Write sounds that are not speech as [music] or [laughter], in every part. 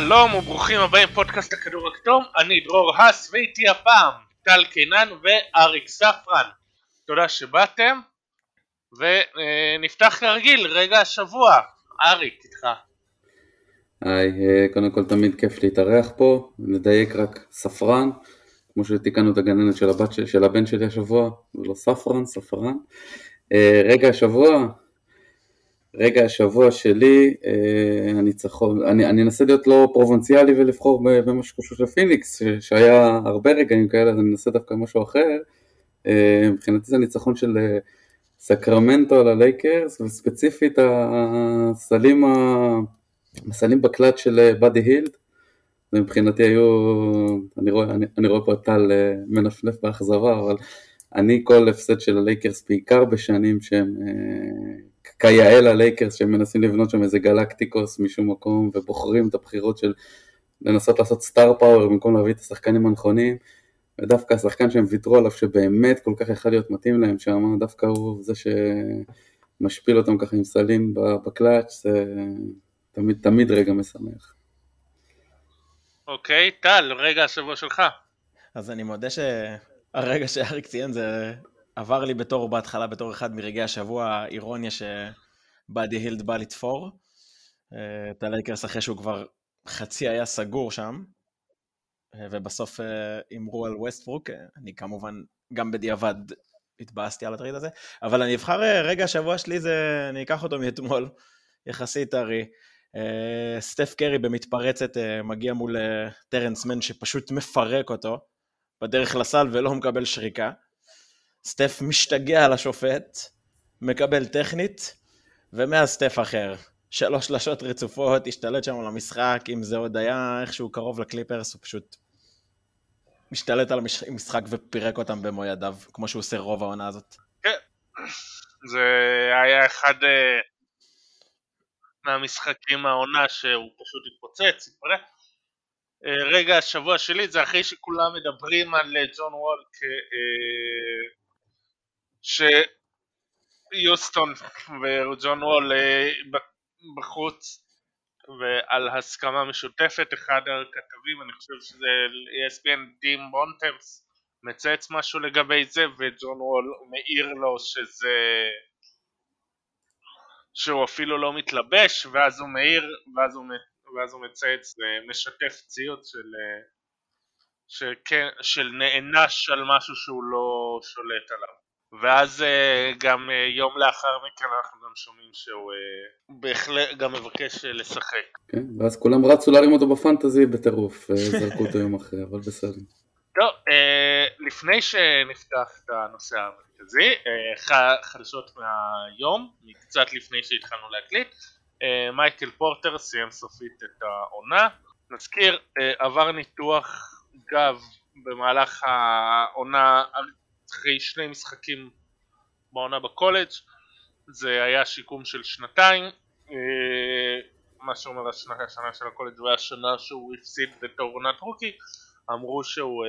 שלום וברוכים הבאים פודקאסט הכדור הכתום, אני דרור האס ואיתי הפעם טל קינן ואריק ספרן. תודה שבאתם ונפתח כרגיל רגע השבוע. אריק איתך. היי, אה, קודם כל תמיד כיף להתארח פה, נדייק רק ספרן, כמו שתיקנו את הגננת של, הבת של, הבן שלי השבוע, זה לא ספרן, ספרן. אה, רגע השבוע, רגע השבוע שלי, אה, הניצחון, אני, אני אנסה להיות לא פרובנציאלי ולבחור במה שקשור לפיניקס, שהיה הרבה רגעים כאלה, אז אני אנסה דווקא משהו אחר. מבחינתי זה ניצחון של סקרמנטו על הלייקרס, וספציפית הסלים. הסלים בקלט של באדי הילד, ומבחינתי היו, אני רואה, אני, אני רואה פה את טל אה, מנפנף באכזבה, אבל אני כל הפסד של הלייקרס, בעיקר בשנים שהם אה, כיאה ללייקרס, שהם מנסים לבנות שם איזה גלקטיקוס משום מקום, ובוחרים את הבחירות של לנסות לעשות star power במקום להביא את השחקנים הנכונים, ודווקא השחקן שהם ויתרו עליו, שבאמת כל כך יכול להיות מתאים להם שם, דווקא הוא זה שמשפיל אותם ככה עם סלים בקלאץ', זה תמיד, תמיד רגע משמח. אוקיי, טל, רגע השבוע שלך. אז אני מודה שהרגע שאריק ציין זה עבר לי בתור, בהתחלה בתור אחד מרגעי השבוע, אירוניה שבאדי הילד בא לתפור. אה, את הלייקרס אחרי שהוא כבר חצי היה סגור שם, אה, ובסוף אה, הימרו על ווסטברוק, אני כמובן גם בדיעבד התבאסתי על ה trade הזה, אבל אני אבחר רגע השבוע שלי, זה, אני אקח אותו מאתמול, יחסית. אה, סטף קרי במתפרצת אה, מגיע מול אה, טרנס מן שפשוט מפרק אותו בדרך לסל ולא מקבל שריקה. סטף משתגע על השופט, מקבל טכנית, ומאז סטף אחר. שלוש שלשות רצופות, השתלט שם על המשחק, אם זה עוד היה איכשהו קרוב לקליפרס, הוא פשוט משתלט על המשחק ופירק אותם במו ידיו, כמו שהוא עושה רוב העונה הזאת. כן, זה היה אחד מהמשחקים העונה שהוא פשוט התפוצץ, התפרק. אה, רגע השבוע שלי זה אחרי שכולם מדברים על אה, ג'ון וול. אה, שיוסטון וג'ון וול בחוץ ועל הסכמה משותפת, אחד הכתבים, אני חושב שזה ESPN דים בונטמס מצייץ משהו לגבי זה וג'ון וול מעיר לו שזה שהוא אפילו לא מתלבש ואז הוא מעיר ואז הוא, ואז הוא מצייץ משתף ציוץ של, שכן, של נענש על משהו שהוא לא שולט עליו ואז אה, גם אה, יום לאחר מכן אנחנו גם שומעים שהוא אה, בהחלט גם מבקש לשחק. כן, ואז כולם רצו להרים אותו בפנטזי בטירוף, זרקו אותו יום אחרי, אבל בסדר. טוב, לפני שנפתח את הנושא המרכזי, חדשות מהיום, קצת לפני שהתחלנו להקליט, מייקל פורטר סיים סופית את העונה, נזכיר, עבר ניתוח גב במהלך העונה אחרי שני משחקים בעונה בקולג' זה היה שיקום של שנתיים מה שאומר השנה, השנה של הקולג' והשנה שהוא הפסיד בתור עונת רוקי אמרו שהוא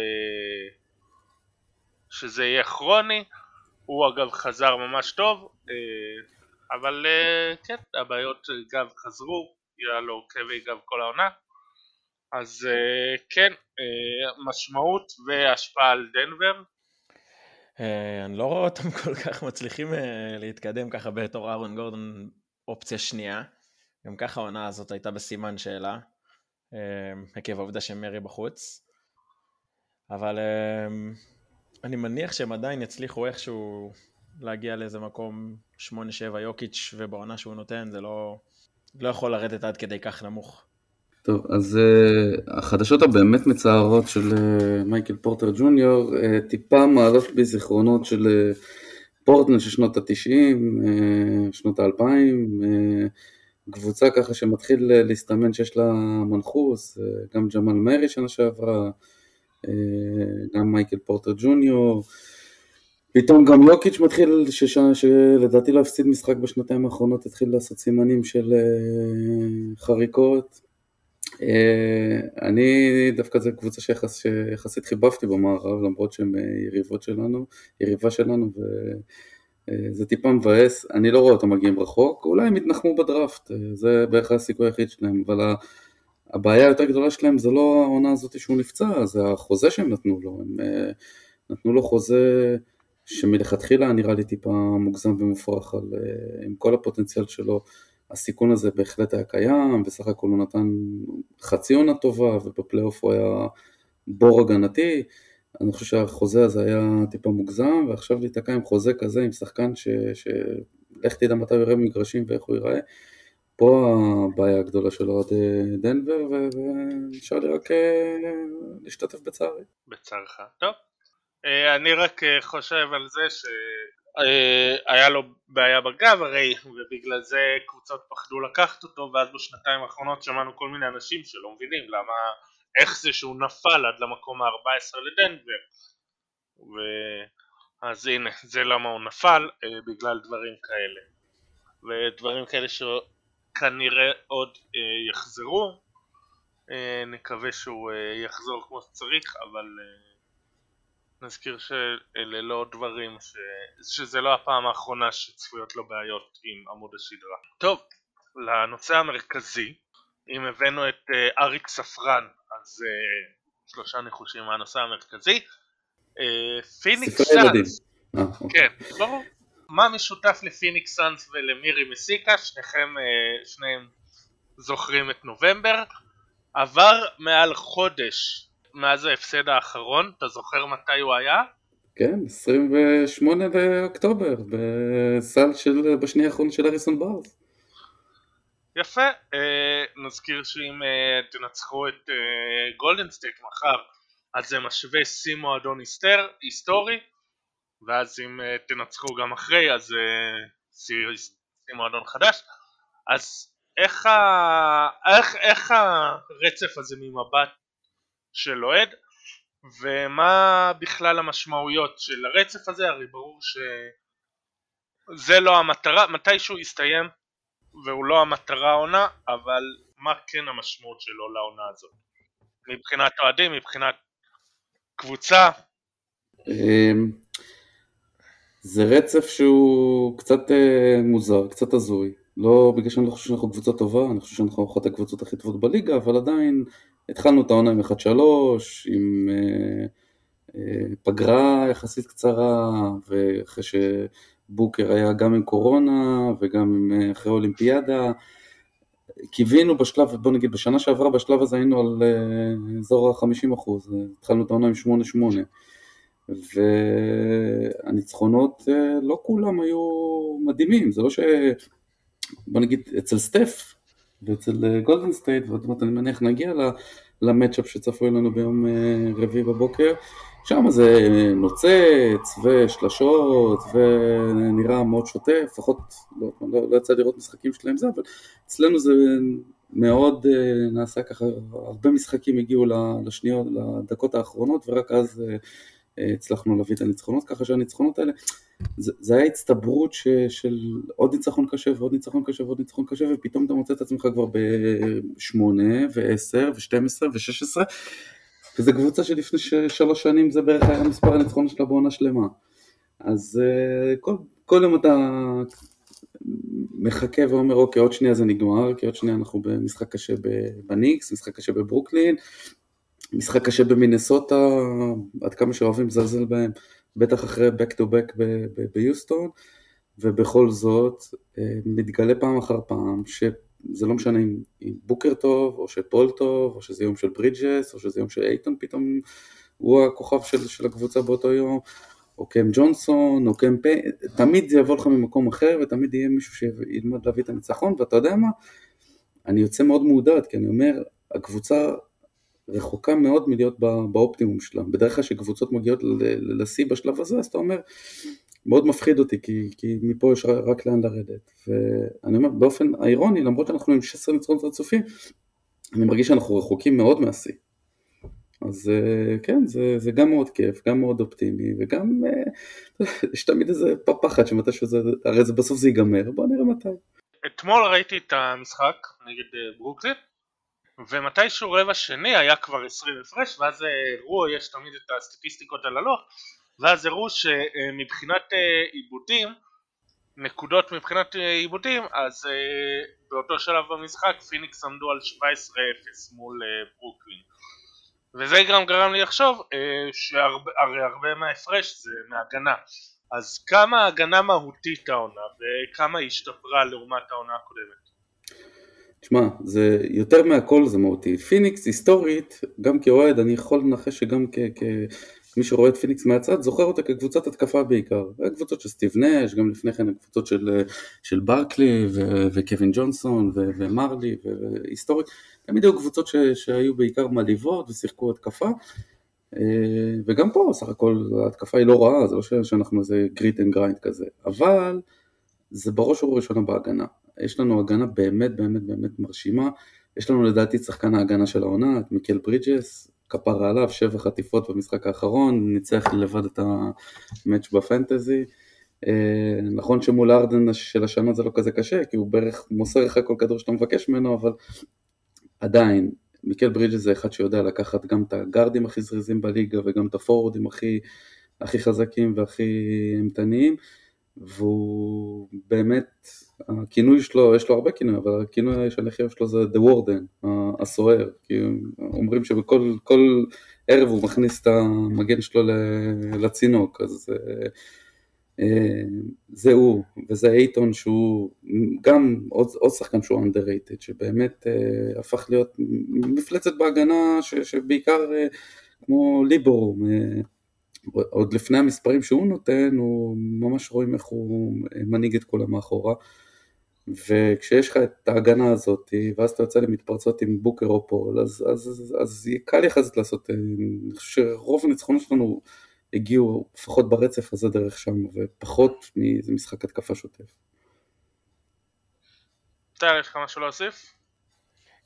שזה יהיה כרוני הוא אגב חזר ממש טוב אבל כן הבעיות גב חזרו היה לו כאבי גב כל העונה אז כן משמעות והשפעה על דנבר אה, אני לא רואה אותם [laughs] כל כך מצליחים אה, להתקדם ככה בתור אהרון גורדון אופציה שנייה. גם ככה העונה הזאת הייתה בסימן שאלה, אה, עקב העובדה שמרי בחוץ. אבל אני מניח שהם עדיין יצליחו איכשהו להגיע לאיזה מקום 8-7 יוקיץ' ובעונה שהוא נותן זה לא, לא יכול לרדת עד כדי כך נמוך. טוב, אז uh, החדשות הבאמת מצערות של uh, מייקל פורטר ג'וניור uh, טיפה מעלות בי זיכרונות של uh, פורטלנד של שנות התשעים, uh, שנות האלפיים, uh, קבוצה ככה שמתחיל uh, להסתמן שיש לה מנחוס, uh, גם ג'מאל מרי שנה שעברה, uh, גם מייקל פורטר ג'וניור, פתאום גם יוקיץ' מתחיל, ששנה, שלדעתי לא הפסיד משחק בשנתיים האחרונות, התחיל לעשות סימנים של uh, חריקות. אה, אני דווקא זו קבוצה שיחס, שיחסית חיבבתי במערב למרות שהן אה, יריבות שלנו, יריבה שלנו וזה אה, טיפה מבאס, אני לא רואה אותם מגיעים רחוק, אולי הם יתנחמו בדראפט, זה בערך הסיכוי היחיד שלהם, אבל הבעיה היותר גדולה שלהם זה לא העונה הזאת שהוא נפצע, זה החוזה שהם נתנו לו, הם נתנו לו חוזה שמלכתחילה נראה לי טיפה מוגזם ומופרך, על, עם כל הפוטנציאל שלו, הסיכון הזה בהחלט היה קיים, בסך הכל הוא נתן חצי עונה טובה, ובפלייאוף הוא היה בור הגנתי, אני חושב שהחוזה הזה היה טיפה מוגזם, ועכשיו להיתקע עם חוזה כזה, עם שחקן ש... ש... לך תדע מתי הוא יראה במגרשים ואיך הוא ייראה, פה הבעיה הגדולה של אוהדי דנבר, ונשאר לי רק אה, להשתתף בצערי. בצערך. טוב. אה, אני רק אה, חושב על זה שהיה לו בעיה בגב הרי, ובגלל זה קבוצות פחדו לקחת אותו, ואז בשנתיים האחרונות שמענו כל מיני אנשים שלא מבינים למה, איך זה שהוא נפל עד למקום ה-14 לדנבר. ו... אז הנה, זה למה הוא נפל, בגלל דברים כאלה. ודברים כאלה כנראה עוד אה, יחזרו, אה, נקווה שהוא אה, יחזור כמו שצריך, אבל אה, נזכיר שאלה לא דברים, ש... שזה לא הפעם האחרונה שצפויות לו בעיות עם עמוד השדרה. טוב, לנושא המרכזי, אם הבאנו את אה, אריק ספרן, אז אה, שלושה ניחושים מהנושא המרכזי. אה, פיניקס סאנס. כן, ברור. מה משותף לפיניקס סאנס ולמירי מסיקה, שניכם, אה, שניהם זוכרים את נובמבר, עבר מעל חודש מאז ההפסד האחרון, אתה זוכר מתי הוא היה? כן, 28 באוקטובר, בסל של, בשני האחרון של הריסון בארנס. יפה, אה, נזכיר שאם אה, תנצחו את אה, גולדן סטייט מחר, אז זה משווה שיא מועדון היסטורי, ואז אם uh, תנצחו גם אחרי אז שיהיה uh, מועדון חדש אז איך, ה... איך, איך הרצף הזה ממבט של אוהד ומה בכלל המשמעויות של הרצף הזה? הרי ברור שזה לא המטרה. מתישהו יסתיים והוא לא המטרה העונה אבל מה כן המשמעות שלו לעונה הזאת? מבחינת אוהדים מבחינת קבוצה? אמ, זה רצף שהוא קצת אה, מוזר, קצת הזוי. לא בגלל שאני לא חושב שאנחנו קבוצה טובה, אני חושב שאנחנו אחת הקבוצות הכי טובות בליגה, אבל עדיין התחלנו את העונה עם 1-3, עם אה, אה, פגרה יחסית קצרה, ואחרי שבוקר היה גם עם קורונה וגם עם, אה, אחרי אולימפיאדה. קיווינו בשלב, בוא נגיד בשנה שעברה בשלב הזה היינו על אה, אזור ה-50 אחוז, התחלנו את העונה עם 8-8. והניצחונות אה, לא כולם היו מדהימים, זה לא ש... בוא נגיד אצל סטף ואצל אה, גולדן סטייט, ועוד מעט אני מניח נגיע ל matchup שצפוי לנו ביום אה, רביעי בבוקר, שם זה נוצץ ושלשות ונראה מאוד שוטף, לפחות לא, לא, לא יצא לראות משחקים שלהם זה, אבל אצלנו זה מאוד נעשה ככה, הרבה משחקים הגיעו לשניות, לדקות האחרונות ורק אז הצלחנו להביא את הניצחונות, ככה שהניצחונות האלה, זה, זה היה הצטברות ש, של עוד ניצחון קשה ועוד ניצחון קשה ועוד ניצחון קשה, ופתאום אתה מוצא את עצמך כבר ב-8 ו-10 ו-12 ו-16, וזו קבוצה שלפני שלוש שנים זה בערך היה מספר הניצחונות שלה בעונה שלמה. אז אה, כל, כל יום אתה מחכה ואומר אוקיי עוד שנייה זה נגמר, כי עוד שנייה אנחנו במשחק קשה בניקס, משחק קשה בברוקלין, משחק קשה במינסוטה, עד כמה שאוהבים לזלזל בהם, בטח אחרי back to back ביוסטון, ובכל זאת אה, מתגלה פעם אחר פעם שזה לא משנה אם, אם בוקר טוב, או שפול טוב, או שזה יום של ברידג'ס, או שזה יום של אייטון פתאום הוא הכוכב של, של הקבוצה באותו יום, או קם ג'ונסון, או קם פיי, תמיד זה יבוא לך ממקום אחר, ותמיד יהיה מישהו שילמד להביא את הניצחון, ואתה יודע מה? אני יוצא מאוד מעודד, כי אני אומר, הקבוצה רחוקה מאוד מלהיות באופטימום שלה. בדרך כלל כשקבוצות מגיעות לשיא בשלב הזה, אז אתה אומר, מאוד מפחיד אותי, כי, כי מפה יש רק לאן לרדת. ואני אומר, באופן אירוני, למרות שאנחנו עם 16 ניצחונות רצופים, אני מרגיש שאנחנו רחוקים מאוד מהשיא. אז אה, כן, זה, זה גם מאוד כיף, גם מאוד אופטימי, וגם אה, [laughs] יש תמיד איזה פחד שמתישהו זה, הרי זה בסוף זה ייגמר, בוא נראה מתי. אתמול ראיתי את המשחק נגד אה, ברוקלין, ומתישהו רבע שני היה כבר 20 הפרש ואז הראו, יש תמיד את הסטטיסטיקות על הלוח ואז הראו שמבחינת אה, עיבודים נקודות מבחינת עיבודים, אז באותו שלב במשחק פיניקס עמדו על 17-0 מול ברוקלין. וזה גם גרם לי לחשוב שהרי הרבה מההפרש זה מהגנה. אז כמה הגנה מהותית העונה וכמה היא השתפרה לעומת העונה הקודמת? תשמע, זה יותר מהכל זה מהותי. פיניקס היסטורית, גם כאוהד, אני יכול לנחש שגם כמי שרואה את פיניקס מהצד, זוכר אותה כקבוצת התקפה בעיקר. הקבוצות של סטיב נש, גם לפני כן הקבוצות של, של ברקלי ו- וקווין ג'ונסון ו- ומרלי, והיסטורית, תמיד היו קבוצות ש- שהיו בעיקר מלהיבות ושיחקו התקפה. אה, וגם פה סך הכל ההתקפה היא לא רעה, זה לא שאנחנו איזה grit and grind כזה, אבל זה בראש ובראשונה בהגנה. יש לנו הגנה באמת באמת באמת מרשימה, יש לנו לדעתי את שחקן ההגנה של העונה, את מיקל ברידג'ס, כפרה עליו, שבע חטיפות במשחק האחרון, ניצח לבד את ה match ב fantasy. אה, נכון שמול ארדן של השנה זה לא כזה קשה, כי הוא בערך מוסר לך כל כדור שאתה מבקש ממנו, אבל עדיין, מיקל ברידג'ס זה אחד שיודע לקחת גם את הגארדים הכי זריזים בליגה וגם את הפורורדים הכי, הכי חזקים והכי אימתניים. והוא באמת, הכינוי שלו, יש לו הרבה כינוי, אבל הכינוי של הכי אוהב שלו זה The Warden, הסוער, כי אומרים שבכל ערב הוא מכניס את המגן שלו לצינוק, אז אה, אה, זה הוא, וזה אייטון שהוא גם עוד, עוד שחקן שהוא underrated, שבאמת אה, הפך להיות מפלצת בהגנה ש, שבעיקר כמו ליבורום, עוד לפני המספרים שהוא נותן, הוא ממש רואים איך הוא מנהיג את כולם מאחורה. וכשיש לך את ההגנה הזאת, ואז אתה יוצא למתפרצות עם בוקר או פול, אז, אז, אז, אז יהיה קל יחסית לעשות, אני חושב שרוב הניצחונות שלנו הגיעו לפחות ברצף הזה דרך שם, ופחות מאיזה משחק התקפה שוטף. טל, יש לך משהו להוסיף?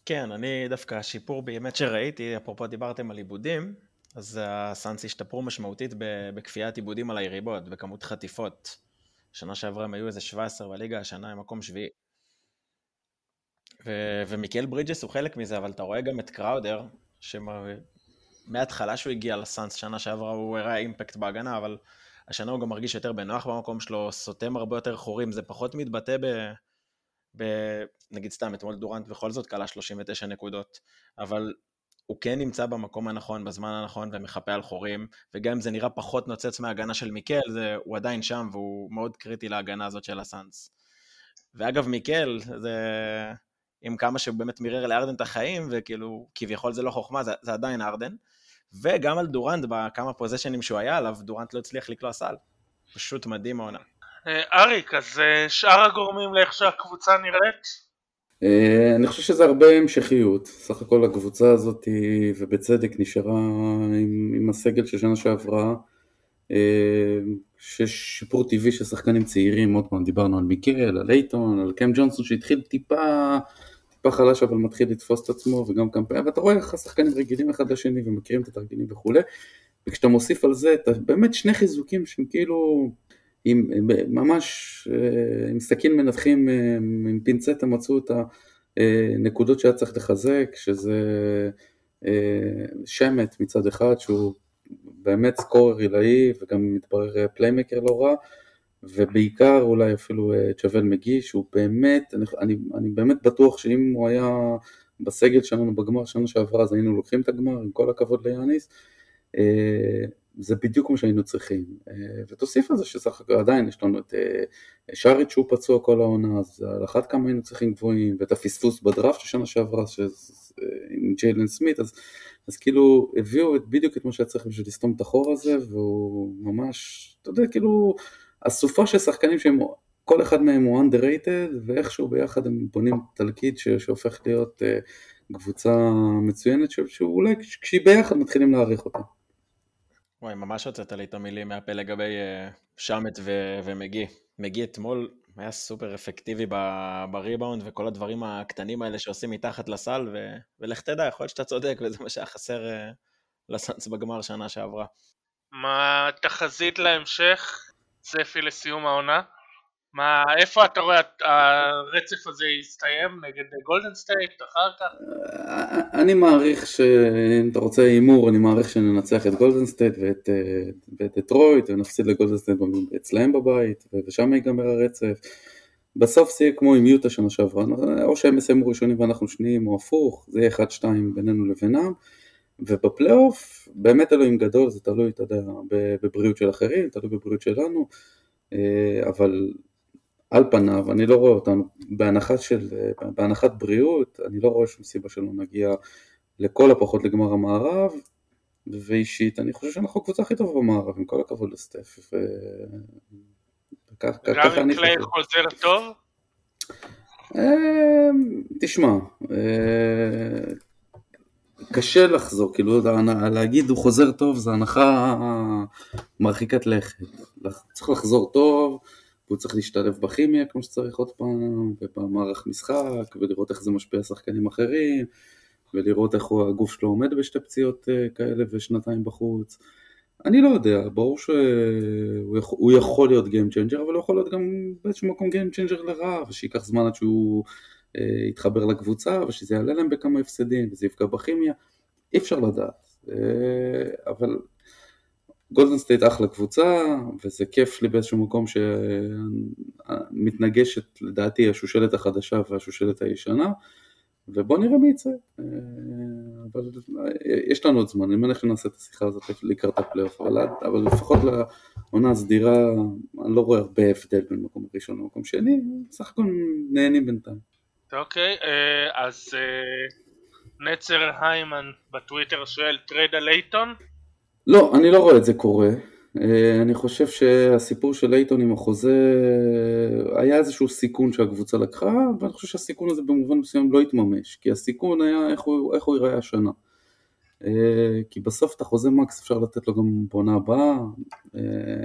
כן, אני דווקא השיפור באמת שראיתי, אפרופו דיברתם על עיבודים, אז הסאנס השתפרו משמעותית בכפיית עיבודים על היריבות, בכמות חטיפות. שנה שעברה הם היו איזה 17 בליגה, השנה הם מקום שביעי. ו- ומיקל ברידג'ס הוא חלק מזה, אבל אתה רואה גם את קראודר, שמההתחלה שהוא הגיע לסאנס, שנה שעברה הוא הראה אימפקט בהגנה, אבל השנה הוא גם מרגיש יותר בנוח במקום שלו, סותם הרבה יותר חורים, זה פחות מתבטא ב... ב... נגיד סתם, אתמול דורנט בכל זאת קלה 39 נקודות, אבל הוא כן נמצא במקום הנכון, בזמן הנכון, ומחפה על חורים, וגם אם זה נראה פחות נוצץ מההגנה של מיקל, זה, הוא עדיין שם, והוא מאוד קריטי להגנה הזאת של הסאנס. ואגב, מיקל, זה... עם כמה שהוא באמת מירר לארדן את החיים, וכאילו, כביכול זה לא חוכמה, זה, זה עדיין ארדן. וגם על דורנט, בכמה פוזיישנים שהוא היה עליו, דורנט לא הצליח לקלוע סל. פשוט מדהים העונה. אה, אריק, אז אה, שאר הגורמים לאיך שהקבוצה נראית? אה, אני חושב שזה הרבה המשכיות, סך הכל הקבוצה הזאת ובצדק נשארה עם, עם הסגל של שנה שעברה, אה, שיש שיפור טבעי של שחקנים צעירים, עוד פעם דיברנו על מיקל, על אייטון, על קם ג'ונסון שהתחיל טיפה, טיפה חלש אבל מתחיל לתפוס את עצמו וגם קמפיין, ואתה רואה איך השחקנים רגילים אחד לשני ומכירים את התרגילים וכולי, וכשאתה מוסיף על זה, אתה באמת שני חיזוקים שהם כאילו עם, ממש אה, עם סכין מנתחים, אה, עם פינצטה מצאו את הנקודות שהיה צריך לחזק, שזה אה, שמט מצד אחד, שהוא באמת סקורר עילאי וגם מתברר פליימקר לא רע, ובעיקר אולי אפילו צ'אבל מגי, שהוא באמת, אני, אני באמת בטוח שאם הוא היה בסגל שלנו בגמר שנה שעברה, אז היינו לוקחים את הגמר, עם כל הכבוד ליאניס. זה בדיוק מה שהיינו צריכים. אה, ותוסיף על זה שסך הכל עדיין יש לנו את אה, שריץ' שהוא פצוע כל העונה, אז על אחת כמה היינו צריכים גבוהים, ואת הפספוס בדראפט של שנה שעברה ש... עם ג'יילן סמית, אז, אז כאילו הביאו את, בדיוק את מה שהיה צריך בשביל לסתום את החור הזה, והוא ממש, אתה יודע, כאילו, אסופה של שחקנים שהם, כל אחד מהם הוא underrated, ואיכשהו ביחד הם בונים תלכיד שהופך להיות קבוצה מצוינת, שאולי כשהיא ביחד מתחילים להעריך אותה. וואי, ממש הוצאת לי את המילים מהפה לגבי uh, שמט ו- ומגי. מגי אתמול היה סופר אפקטיבי בריבאונד וכל הדברים הקטנים האלה שעושים מתחת לסל, ו- ולך תדע, יכול להיות שאתה צודק וזה מה שהיה חסר uh, לסאנס בגמר שנה שעברה. מה התחזית להמשך? צפי לסיום העונה? מה, איפה אתה רואה הרצף הזה יסתיים נגד גולדן סטייט אחר כך? אני מעריך שאם אתה רוצה הימור, אני מעריך שננצח את גולדן סטייט ואת, ואת דטרויט ונפסיד לגולדן סטייט אצלהם בבית ושם ייגמר הרצף. בסוף זה יהיה כמו עם יוטה שנה שעברה, או שהם יסיימו ראשונים ואנחנו שניים או הפוך, זה יהיה 1-2 בינינו לבינם. ובפלייאוף באמת אלוהים גדול, זה תלוי, אתה יודע, בבריאות של אחרים, תלוי בבריאות שלנו, אה, אבל על פניו, אני לא רואה אותנו, בהנחת, של, בהנחת בריאות, אני לא רואה שום סיבה שלא נגיע לכל הפחות לגמר המערב, ואישית, אני חושב שאנחנו הקבוצה הכי טובה במערב, עם כל הכבוד לסטף. ו... וכך, גם אם קליי חוזר טוב? אה, תשמע, אה, קשה לחזור, כאילו להגיד הוא חוזר טוב זה הנחה מרחיקת לכת. צריך לחזור טוב, והוא צריך להשתלב בכימיה כמו שצריך עוד פעם, ובמערך משחק, ולראות איך זה משפיע על שחקנים אחרים, ולראות איך הוא, הגוף שלו עומד בשתי פציעות אה, כאלה ושנתיים בחוץ. אני לא יודע, ברור שהוא יכול להיות Game Changer, אבל הוא יכול להיות גם באיזשהו מקום Game Changer לרעה, ושייקח זמן עד שהוא אה, יתחבר לקבוצה, ושזה יעלה להם בכמה הפסדים, וזה יפגע בכימיה, אי אפשר לדעת. אה, אבל גולדן סטייט אחלה קבוצה, וזה כיף לי באיזשהו מקום שמתנגשת לדעתי השושלת החדשה והשושלת הישנה, ובוא נראה מי יצא. אה, אבל יש לנו עוד זמן, אני מניח שנעשה את השיחה הזאת לקראת הפלייאוף, אבל, אבל לפחות לעונה הסדירה, אני לא רואה הרבה הבדל בין מקום ראשון למקום שני, בסך הכל נהנים בינתיים. אוקיי, אה, אז אה, נצר היימן בטוויטר שואל trade על אייטון? לא, אני לא רואה את זה קורה. אה, אני חושב שהסיפור של אייטון עם החוזה, היה איזשהו סיכון שהקבוצה לקחה, ואני חושב שהסיכון הזה במובן מסוים לא התממש, כי הסיכון היה איך הוא, איך הוא ייראה השנה. כי בסוף את החוזה max אפשר לתת לו גם בעונה הבאה,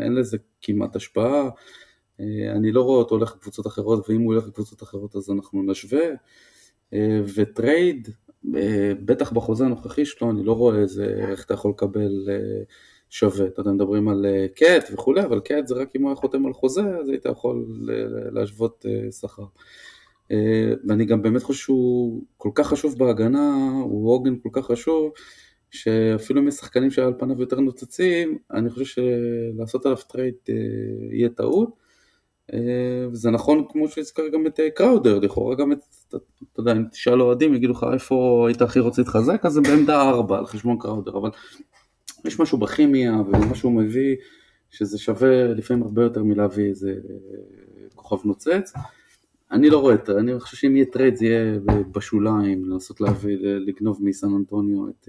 אין לזה כמעט השפעה. אה, אני לא רואה אותו הולך לקבוצות אחרות, ואם הוא הולך לקבוצות אחרות אז אנחנו נשווה. אה, ו trade, אה, בטח בחוזה הנוכחי שלו, אני לא רואה איזה ערך אתה יכול לקבל שווה. אתה יודע, מדברים על קאט וכולי, אבל קאט זה רק אם הוא היה חותם על חוזה, אז היית יכול להשוות שכר. ואני גם באמת חושב שהוא כל כך חשוב בהגנה, הוא עוגן כל כך חשוב, שאפילו אם יש שחקנים שעל פניו יותר נוצצים, אני חושב שלעשות עליו trade יהיה טעות. וזה אה, נכון כמו שהזכר גם את אה, קראודר, לכאורה גם את, אתה יודע, אם תשאל אוהדים יגידו לך איפה היית הכי רוצה להתחזק, אז זה בעמדה 4 על חשבון קראודר, אבל יש משהו בכימיה ומה שהוא מביא, שזה שווה לפעמים הרבה יותר מלהביא איזה אה, כוכב נוצץ. אני לא רואה את זה, אני חושב שאם יהיה trade זה יהיה בשוליים, לנסות להביא, לגנוב מסן אנטוניו את,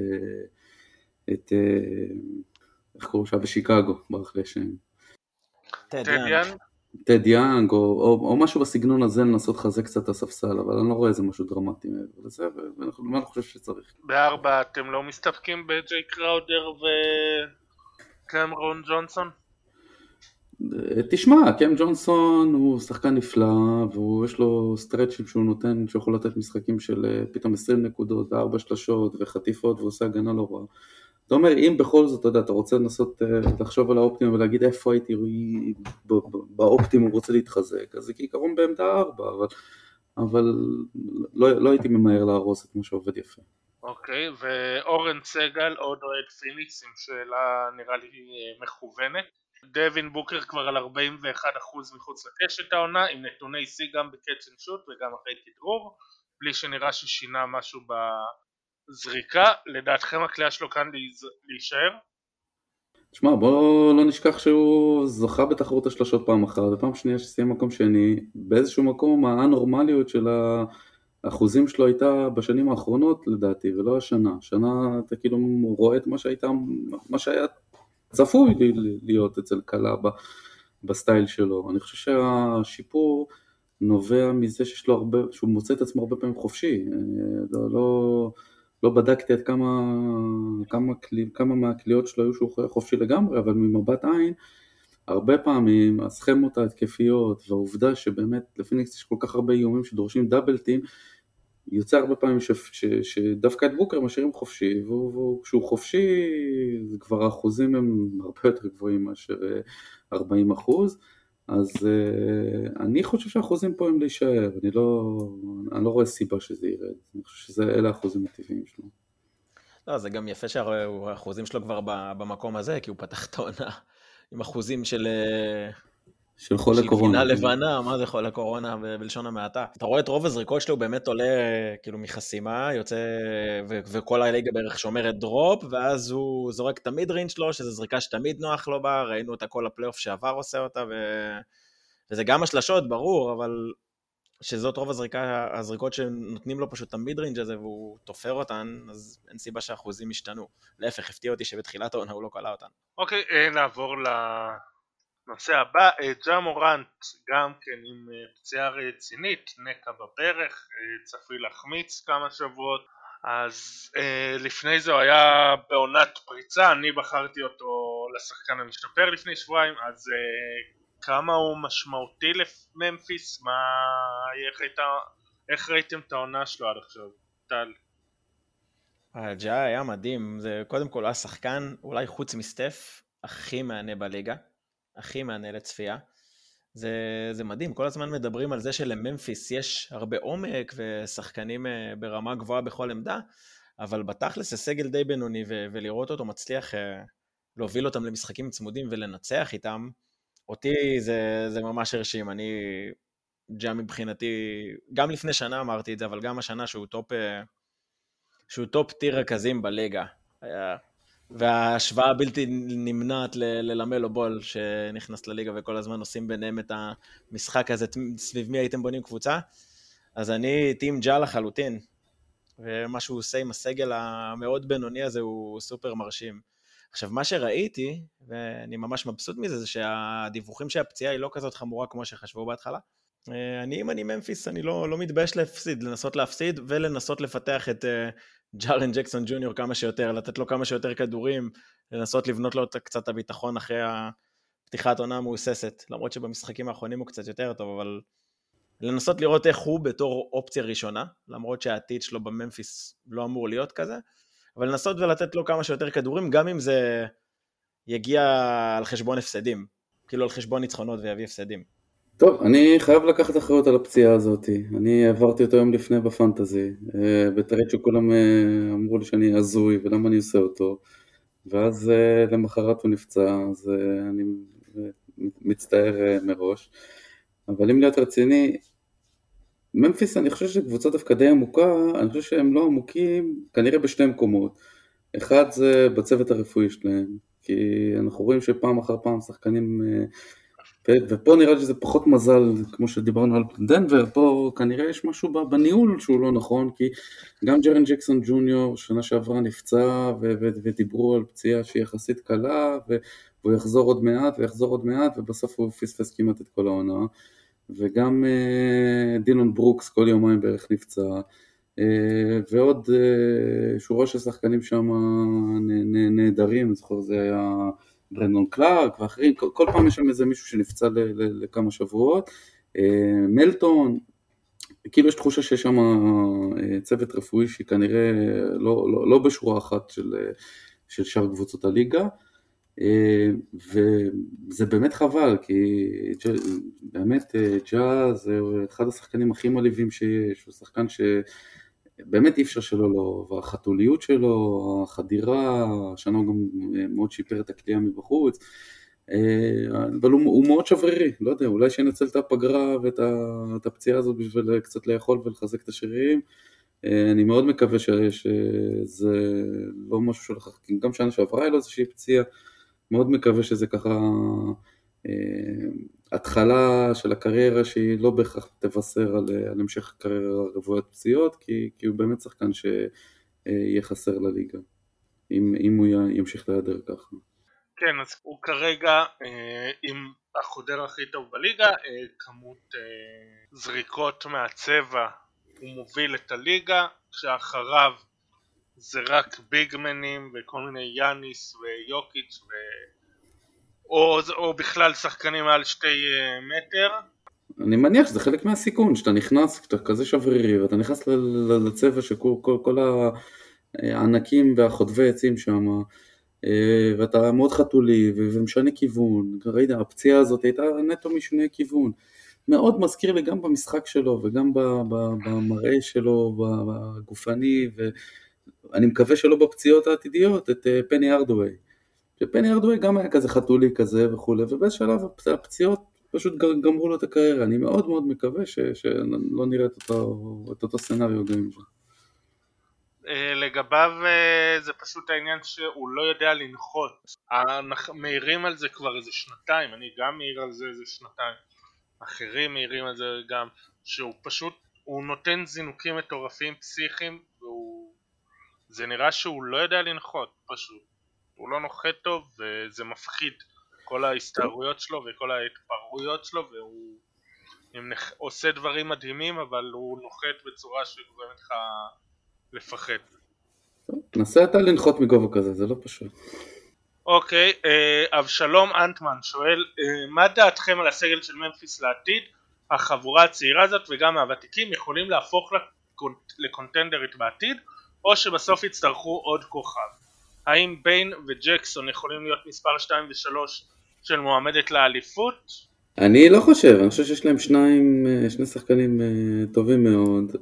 את איך קוראים שהיה בשיקגו, ברח לי השם. טדיאן. טד יאנג או, או, או משהו בסגנון הזה לנסות לחזק קצת את הספסל, אבל אני לא רואה איזה משהו דרמטי מעבר לזה, ואני חושב שצריך. בארבע אתם לא מסתפקים בג'יי קראודר וקמרון ג'ונסון? תשמע, קם ג'ונסון הוא שחקן נפלא, ויש לו סטרצ'ים שהוא נותן, שהוא יכול לתת משחקים של אה, פתאום 20 נקודות וארבע שלשות וחטיפות ועושה הגנה לא רעה. אתה אומר, אם בכל זאת, אתה יודע, אתה רוצה לנסות אה, לחשוב על האופטימום ולהגיד איפה הייתי באופטימום רוצה להתחזק, אז זה כעיקרון בעמדה ארבע, אבל, אבל לא, לא הייתי ממהר להרוס את מה שעובד יפה. אוקיי, ואורן סגל, עוד אוהד פיניקס, עם שאלה נראה לי מכוונת. דווין בוקר כבר על 41% מחוץ לקשת העונה, עם נתוני שיא גם בקאצ' אנד שוט וגם אחרי כדרור, בלי שנראה ששינה משהו ב... זריקה, לדעתכם הקליעה שלו כאן להישאר? תשמע, בוא לא נשכח שהוא זכה בתחרות השלושות פעם אחת, ופעם שנייה שסיים מקום שני, באיזשהו מקום האנורמליות של האחוזים שלו הייתה בשנים האחרונות לדעתי, ולא השנה. השנה אתה כאילו רואה את מה שהייתה, מה שהיה צפוי להיות אצל קלה בסטייל שלו. אני חושב שהשיפור נובע מזה שיש לו הרבה, שהוא מוצא את עצמו הרבה פעמים חופשי. אה, לא, לא לא בדקתי עד כמה, כמה, כמה מהקליעות שלו היו שהוא חופשי לגמרי, אבל ממבט עין, הרבה פעמים הסכמות ההתקפיות והעובדה שבאמת לפיניקס יש כל כך הרבה איומים שדורשים דאבלטים, יוצא הרבה פעמים ש, ש, שדווקא את בוקר משאירים חופשי, וכשהוא חופשי כבר האחוזים הם הרבה יותר גבוהים מאשר 40 אה, אחוז. אז uh, אני חושב שהאחוזים פה הם להישאר, אני לא, אני לא רואה סיבה שזה ירד, אני חושב שאלה האחוזים הטבעיים שלו. לא, זה גם יפה שהאחוזים שלו כבר במקום הזה, כי הוא פתח את העונה עם אחוזים של... אה, של חולה קורונה. של גבינה לבנה, מה זה חולה קורונה בלשון המעטה. אתה רואה את רוב הזריקות שלו, הוא באמת עולה כאילו מחסימה, יוצא, ו- וכל הליגה בערך שומרת drop, ואז הוא זורק את ה mid-range שלו, שזו זריקה שתמיד נוח לו בה, ראינו אותה כל הפלייאוף שעבר עושה אותה, ו... וזה גם השלשות, ברור, אבל שזאת רוב הזריקה, הזריקות שנותנים לו פשוט את ה mid-range הזה והוא תופר אותן, אז אין סיבה שהאחוזים ישתנו. להפך, הפתיע אותי שבתחילת העונה הוא לא קלע אותן. אוקיי, okay, נעבור לנושא הבא. אה, ג'ה מורנט גם כן עם אה, פציעה רצינית, נקע בברך, אה, צפוי להחמיץ כמה שבועות. אז אה, לפני זה הוא היה בעונת פריצה, אני בחרתי אותו לשחקן המשתפר לפני שבועיים, אז אה, כמה הוא משמעותי לממפיס, מה, איך, היית, איך ראיתם את העונה שלו עד עכשיו, טל? הג'ה היה מדהים, זה קודם כל היה שחקן, אולי חוץ מסטף, הכי מהנה בליגה, הכי מהנה לצפייה. זה, זה מדהים, כל הזמן מדברים על זה שלממפיס יש הרבה עומק ושחקנים אה, ברמה גבוהה בכל עמדה, אבל בתכלס זה סגל די בינוני ו- ולראות אותו מצליח אה, להוביל אותם למשחקים צמודים ולנצח איתם, אותי זה, זה ממש הרשים, אני, ג'ה מבחינתי, גם לפני שנה אמרתי את זה, אבל גם השנה שהוא top, אה, שהוא top tier רכזים בליגה. וההשוואה הבלתי נמנעת ללמלו בול שנכנס לליגה וכל הזמן עושים ביניהם את המשחק הזה, סביב מי הייתם בונים קבוצה. אז אני טים ג'ה לחלוטין, ומה שהוא עושה עם הסגל המאוד בינוני הזה הוא סופר מרשים. עכשיו, מה שראיתי, ואני ממש מבסוט מזה, זה שהדיווחים שהפציעה היא לא כזאת חמורה כמו שחשבו בהתחלה. אה, אני, אם אני ממפיס, אני לא, לא מתבייש להפסיד, לנסות להפסיד ולנסות לפתח את uh, ג'ארן ג'קסון ג'וניור כמה שיותר, לתת לו כמה שיותר כדורים, לנסות לבנות לו קצת הביטחון אחרי הפתיחת עונה המהוססת, למרות שבמשחקים האחרונים הוא קצת יותר טוב, אבל לנסות לראות איך הוא בתור אופציה ראשונה, למרות שהעתיד שלו בממפיס לא אמור להיות כזה, אבל לנסות ולתת לו כמה שיותר כדורים, גם אם זה יגיע על חשבון הפסדים, כאילו על חשבון ניצחונות ויביא הפסדים. טוב, אני חייב לקחת אחריות על הפציעה הזאת, אני עברתי אותו יום לפני בפנטזי, אה, בטרית שכולם אה, אמרו לי שאני הזוי ולמה אני עושה אותו, ואז אה, למחרת הוא נפצע, אז אני מצטער מראש, אבל אם להיות רציני, ממפיס אני חושב שקבוצה דווקא די עמוקה, אני חושב שהם לא עמוקים כנראה בשני מקומות. אחד זה בצוות הרפואי שלהם, כי אנחנו רואים שפעם אחר פעם שחקנים, ופה נראה לי שזה פחות מזל, כמו שדיברנו על דנבר, פה כנראה יש משהו בניהול שהוא לא נכון, כי גם ג'רן ג'קסון ג'וניור שנה שעברה נפצע ודיברו על פציעה שהיא יחסית קלה, והוא יחזור עוד מעט ויחזור עוד מעט, ובסוף הוא פספס כמעט את כל העונה. וגם אה, דילון ברוקס כל יומיים בערך נפצע, אה, ועוד אה, שורה של שחקנים שם נהדרים, אני זוכר זה היה ברנדון קלארק ואחרים, כל, כל פעם יש שם איזה מישהו שנפצע ל, ל, לכמה שבועות, מלטון, כאילו יש תחושה שיש שם צוות רפואי שכנראה לא, לא, לא בשורה אחת של, של שאר קבוצות הליגה. אה, וזה באמת חבל, כי באמת אה, ג'ה זה אחד השחקנים הכי מלהיבים שיש, הוא שחקן שבאמת אי אפשר שלא לא, והחתוליות שלו, החדירה, השנה הוא גם אה, מאוד שיפר את הקליעה מבחוץ, אבל הוא, הוא מאוד שברירי, לא יודע, אולי שנצל את הפגרה ואת הפציעה הזאת בשביל קצת לאכול ולחזק את השרירים. אני מאוד מקווה ש, שזה לא משהו שהולך, גם שנה שעברה היה לו איזושהי פציעה, מאוד מקווה שזה ככה אה, התחלה של הקריירה שהיא לא בהכרח תבשר על, על המשך קריירה רבועת פציעות, כי, כי הוא באמת שחקן שיהיה חסר לליגה, אם, אם הוא ימשיך להיעדר ככה. כן, אז הוא כרגע אה, עם החודר הכי טוב בליגה, אה, כמות אה, זריקות מהצבע הוא מוביל את הליגה, כשאחריו זה רק ביגמנים וכל מיני יאניס ויוקיץ' ו... או, או בכלל שחקנים מעל שתי אה, מטר. אני מניח שזה חלק מהסיכון, שאתה נכנס, כשאתה כזה שברירי ואתה נכנס לצבע שכל כל, כל הענקים והחוטבי עצים שם, אה, ואתה מאוד חתולי ומשנה כיוון, ראית, הפציעה הזאת הייתה נטו משנה כיוון. מאוד מזכיר לי גם במשחק שלו וגם במראה שלו, בגופני, ואני מקווה שלא בפציעות העתידיות, את אה, פני ארדווי. שפני ארדווי גם היה כזה חתולי כזה וכולי, ובאיזה שלב הפציעות פשוט גמרו לו את הקריירה. אני מאוד מאוד מקווה ש, שלא נראה את אותו, את אותו סצנריו גם עם זה. אה, לגביו אה, זה פשוט העניין שהוא לא יודע לנחות. מעירים על זה כבר איזה שנתיים, אני גם מעיר על זה איזה שנתיים. אחרים מעירים על זה גם, שהוא פשוט, הוא נותן זינוקים מטורפים פסיכיים, והוא... זה נראה שהוא לא יודע לנחות פשוט. הוא לא נוחת טוב וזה מפחיד כל ההסתערויות שלו וכל ההתפרעויות שלו והוא נח... עושה דברים מדהימים אבל הוא נוחת בצורה שגורמת לך לפחד. נסה אתה לנחות מגובה כזה, זה לא פשוט. אוקיי, אה, אבשלום אנטמן שואל, אה, מה דעתכם על הסגל של ממפיס לעתיד? החבורה הצעירה הזאת וגם הוותיקים יכולים להפוך לקונטנדרית בעתיד, או שבסוף יצטרכו עוד כוכב. האם ביין וג'קסון יכולים להיות מספר 2 ו-3 של מועמדת לאליפות? אני לא חושב, אני חושב שיש להם שניים, אה, שני שחקנים טובים מאוד.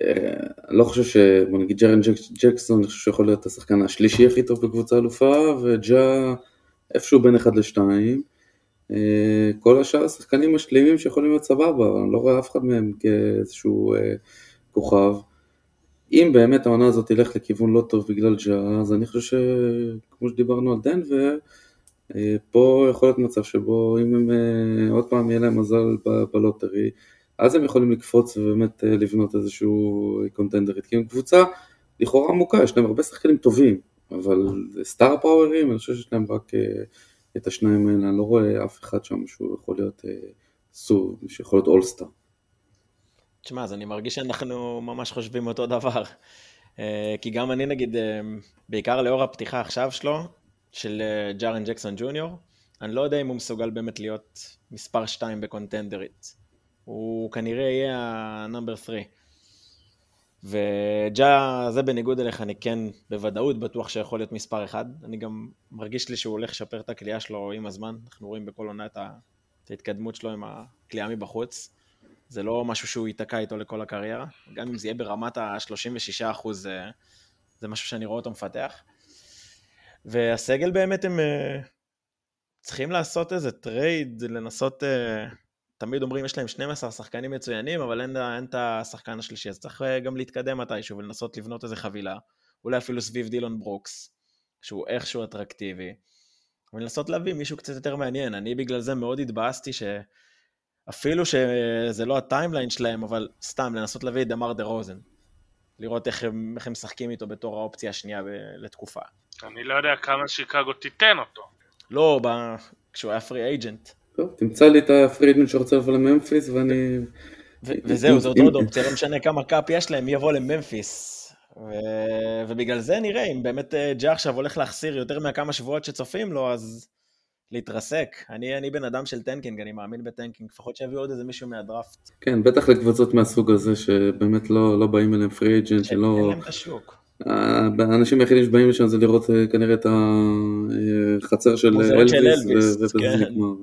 אני לא חושב ש... בוא נגיד ג'רן ג'קסון, אני חושב שיכול להיות השחקן השלישי הכי טוב בקבוצה אלופה, וג'ה איפשהו בין אחד לשתיים. אה, כל השאר השחקנים משלימים שיכולים להיות סבבה, אבל אני לא רואה אף אחד מהם כאיזשהו אה, כוכב. אם באמת העונה הזאת תלך לכיוון לא טוב בגלל ג'ה, אז אני חושב שכמו שדיברנו על דנבר, אה, פה יכול להיות מצב שבו אם הם עוד פעם יהיה להם מזל בלוטרי, אז הם יכולים לקפוץ ובאמת אה, לבנות איזשהו קונטנדרית, כי הם קבוצה לכאורה עמוקה, יש להם הרבה שחקנים טובים, אבל סטאר פאוורים, אני חושב שיש להם רק אה, את השניים האלה, אני לא רואה אף אחד שם שהוא יכול להיות אה, סוג, שיכול להיות אולסטאר. תשמע, אז אני מרגיש שאנחנו ממש חושבים אותו דבר. כי גם אני נגיד, בעיקר לאור הפתיחה עכשיו שלו, של ג'ארן ג'קסון ג'וניור, אני לא יודע אם הוא מסוגל באמת להיות מספר 2 ב contender-ית. הוא כנראה יהיה ה number 3. וג'ה, זה בניגוד אליך, אני כן בוודאות בטוח שיכול להיות מספר 1. אני גם מרגיש לי שהוא הולך לשפר את הקליעה שלו עם הזמן. אנחנו רואים בכל עונה את ההתקדמות שלו עם הקליעה מבחוץ. זה לא משהו שהוא ייתקע איתו לכל הקריירה. גם אם זה יהיה ברמת ה-36 זה, זה משהו שאני רואה אותו מפתח. והסגל באמת הם uh, צריכים לעשות איזה trade, לנסות uh, תמיד אומרים יש להם 12 שחקנים מצוינים, אבל אין, אין את השחקן השלישי, אז צריך אה, גם להתקדם מתישהו ולנסות לבנות איזה חבילה, אולי אפילו סביב דילון ברוקס, שהוא איכשהו אטרקטיבי, ולנסות להביא מישהו קצת יותר מעניין. אני בגלל זה מאוד התבאסתי שאפילו שזה לא ה timeline שלהם, אבל סתם לנסות להביא את דמר דה רוזן. לראות איך הם, איך הם משחקים איתו בתור האופציה השנייה ב- לתקופה. אני לא יודע כמה שיקגו תיתן אותו. לא, ב... כשהוא היה free agent. טוב, תמצא לי את ה free agent שרוצה לבוא לממפיס ואני... וזהו, זאת עוד אופציה, לא משנה כמה cap יש להם, מי יבוא לממפיס. ובגלל זה נראה, אם באמת אה, ג'ה עכשיו הולך להחסיר יותר מכמה שבועות שצופים לו, אז להתרסק. אני, אני בן אדם של tanking, אני מאמין ב tanking, לפחות שיביאו עוד איזה מישהו מהדראפט. כן, בטח לקבוצות מהסוג הזה, שבאמת לא, לא באים אליהם free agent, שלא... אין להם את השוק. האנשים היחידים שבאים לשם זה לראות אה, כנראה את החצר אה, של אלוויס, ובזה כן. נגמר.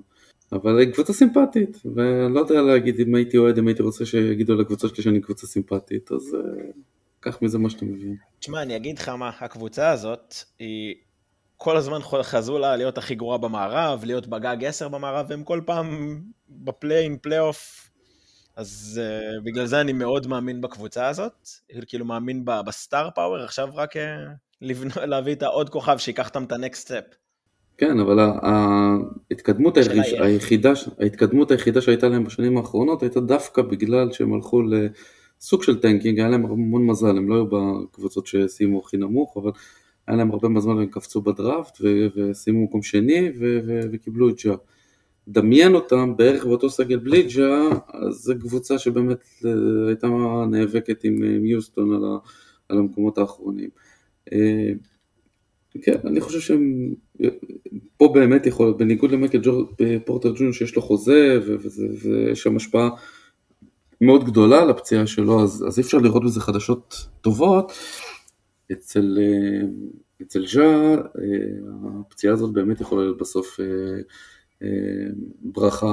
אבל היא קבוצה סימפטית, ואני לא יודע להגיד אם הייתי אוהד, אם הייתי רוצה שיגידו לקבוצה שלי שאני קבוצה סימפטית, אז קח מזה מה שאתה מבין. תשמע, אני אגיד לך מה, הקבוצה הזאת, היא כל הזמן חזו לה להיות הכי גרועה במערב, להיות בגג 10 במערב, והם כל פעם ב play-in, פלייאוף, אז uh, בגלל זה אני מאוד מאמין בקבוצה הזאת, כאילו מאמין ב star power, עכשיו רק uh, לבנ... [laughs] להביא את העוד כוכב שיקח אותם את ה next step. כן, אבל ההתקדמות היחידה, ההתקדמות היחידה שהייתה להם בשנים האחרונות הייתה דווקא בגלל שהם הלכו לסוג של tanking, היה להם המון מזל, הם לא היו בקבוצות שסיימו הכי נמוך, אבל היה להם הרבה מזל והם קפצו בדראפט וסיימו מקום שני וקיבלו את ג'ה. דמיין אותם בערך באותו סגל בלי ג'ה, אז זו קבוצה שבאמת אה, הייתה נאבקת עם יוסטון על, על המקומות האחרונים. אה, כן, אני חושב שהם פה באמת יכול בניגוד למייקל פורטר ג'וניור שיש לו חוזה ויש שם השפעה מאוד גדולה על הפציעה שלו, אז, אז אי אפשר לראות בזה חדשות טובות. אצל, אצל ז'ה, הפציעה הזאת באמת יכולה להיות בסוף ברכה,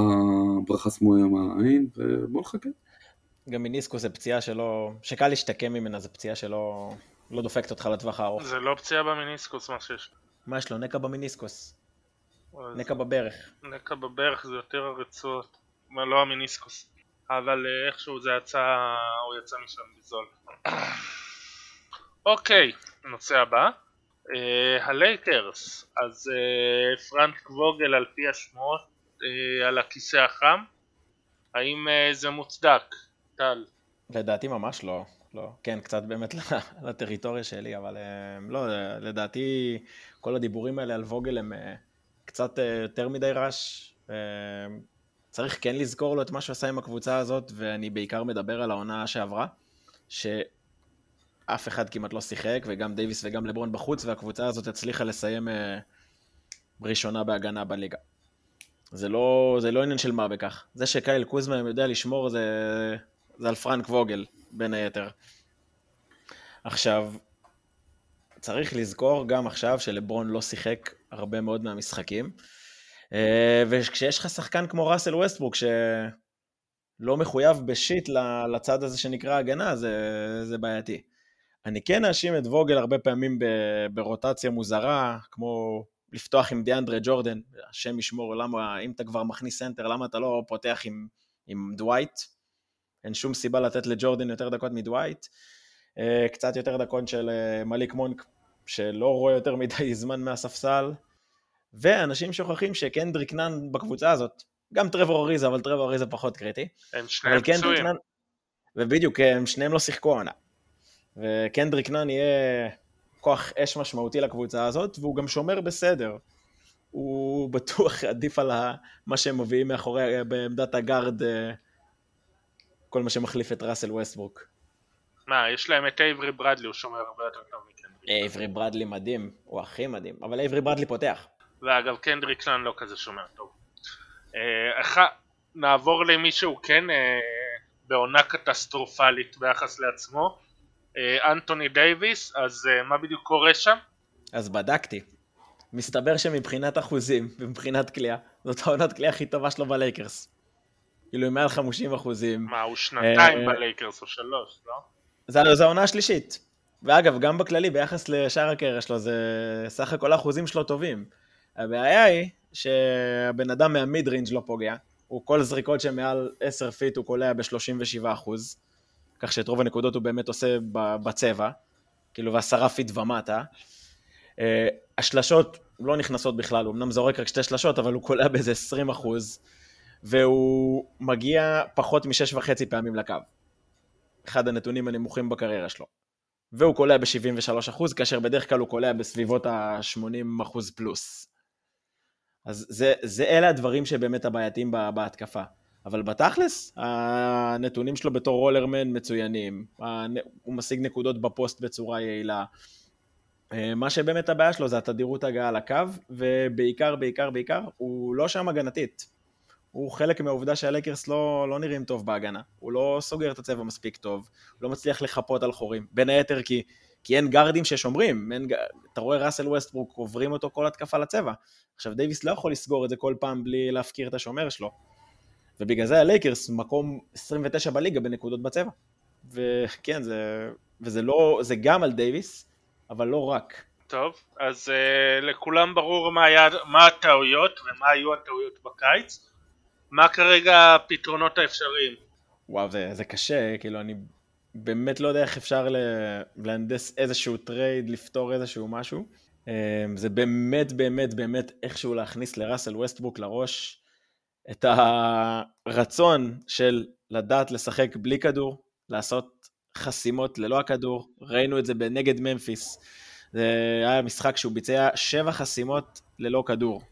ברכה סמויה מהעין, ובוא נחכה. גם מיניסקוס זה פציעה שלא, שקל להשתקם ממנה, זה פציעה שלא לא דופקת אותך לטווח הארוך. זה לא פציעה במיניסקוס מה שיש. מה יש לו? נקע במיניסקוס. נקע בברך. נקע בברך זה יותר הרצועות, לא המיניסקוס. אבל אה, איכשהו זה יצא, הוא יצא משם בזול. אוקיי, נושא הבא. Uh, הלייקרס, אז uh, פרנק ווגל על פי השמועות uh, על הכיסא החם, האם זה מוצדק, טל? לדעתי ממש לא, לא. כן, קצת באמת [laughs] לטריטוריה שלי, אבל לא, לדעתי כל הדיבורים האלה על ווגל הם קצת יותר מדי רעש. צריך כן לזכור לו את מה שהוא עשה עם הקבוצה הזאת, ואני בעיקר מדבר על העונה שעברה, שאף אחד כמעט לא שיחק, וגם דייוויס וגם לברון בחוץ, והקבוצה הזאת הצליחה לסיים אה, ראשונה בהגנה בליגה. זה לא, זה לא עניין של מה בכך. זה שקייל קוזמה יודע לשמור זה, זה על פרנק ווגל, בין היתר. עכשיו, צריך לזכור גם עכשיו שלברון לא שיחק הרבה מאוד מהמשחקים. אה, וכשיש לך שחקן כמו ראסל ווסטברוק, שלא מחויב בשיט לצד הזה שנקרא הגנה, זה, זה בעייתי. אני כן אאשים את ווגל הרבה פעמים ברוטציה מוזרה, כמו לפתוח עם דיאנדרה ג'ורדן, השם ישמור, למה, אם אתה כבר מכניס סנטר, למה אתה לא פותח עם, עם דווייט? אין שום סיבה לתת לג'ורדן יותר דקות מדווייט. אה, קצת יותר דקות של אה, מליק מונק, שלא רואה יותר מדי [laughs] זמן מהספסל. ואנשים שוכחים שקנדריק נאן בקבוצה הזאת, גם טרוור אריזה, אבל טרוור אריזה פחות קריטי. הם שניהם פצועים. ובדיוק, הם שניהם לא שיחקו עונה. וקנדריק נאן יהיה כוח אש משמעותי לקבוצה הזאת, והוא גם שומר בסדר. הוא בטוח [laughs] עדיף על מה שהם מביאים מאחורי, בעמדת הגארד, אה, כל מה שמחליף את ראסל ווסטברוק. מה, יש להם את אייברי ברדלי, הוא שומר הרבה יותר טוב מקנדריק נאן. אייברי ברדלי מדהים, הוא הכי מדהים, אבל אייברי ברדלי פותח. ואגב קנדריק נאן לא כזה שומר טוב. אה, נעבור למישהו כן אה, בעונה קטסטרופלית ביחס לעצמו, אנטוני דייוויס, אז מה בדיוק קורה שם? אז בדקתי. מסתבר שמבחינת אחוזים [laughs] ומבחינת קליעה, זאת העונת קליעה הכי טובה שלו בלייקרס. כאילו עם מעל 50 אחוזים. מה, הוא שנתיים בלייקרס או שלוש, לא? זה העונה השלישית. ואגב, גם בכללי, ביחס לשאר הקריירה שלו, זה סך הכל האחוזים שלו טובים. הבעיה היא שהבן אדם מה-mid range לא פוגע, הוא כל זריקות שמעל 10 feet הוא קולע ב-37 כך שאת רוב הנקודות הוא באמת עושה בצבע, כאילו ועשרה feet ומטה. אה, השלשות לא נכנסות בכלל, הוא אמנם זורק רק שתי שלשות, אבל הוא קולע באיזה 20 והוא מגיע פחות משש וחצי פעמים לקו. אחד הנתונים הנמוכים בקריירה שלו. והוא קולע ב-73 כאשר בדרך כלל הוא קולע בסביבות ה-80 פלוס. אז זה, זה אלה הדברים שבאמת הבעייתיים בהתקפה. אבל בתכלס, הנתונים שלו בתור רולרמן מצוינים, הוא משיג נקודות בפוסט בצורה יעילה. אה, מה שבאמת הבעיה שלו זה התדירות הגעה לקו, ובעיקר, בעיקר, בעיקר, הוא לא שם הגנתית. הוא חלק מהעובדה שהלייקרס לא, לא נראים טוב בהגנה. הוא לא סוגר את הצבע מספיק טוב, הוא לא מצליח לחפות על חורים. בין היתר כי כי אין guardים ששומרים, אין, אתה רואה ראסל ווסטברוק עוברים אותו כל התקפה לצבע. עכשיו דייוויס לא יכול לסגור את זה כל פעם בלי להפקיר את השומר שלו. ובגלל זה הלייקרס מקום 29 בליגה בנקודות בצבע. וכן, זה, וזה לא, זה גם על דייוויס, אבל לא רק. טוב, אז אה, לכולם ברור מה, היה, מה הטעויות ומה היו הטעויות בקיץ. מה כרגע הפתרונות האפשריים? וואו, זה, זה קשה, כאילו אני באמת לא יודע איך אפשר להנדס איזשהו trade, לפתור איזשהו משהו. אמ, זה באמת באמת באמת איכשהו להכניס לראסל ווסטברוק לראש את הרצון של לדעת לשחק בלי כדור, לעשות חסימות ללא הכדור, ראינו את זה בנגד ממפיס. זה היה משחק שהוא ביצע שבע חסימות ללא כדור.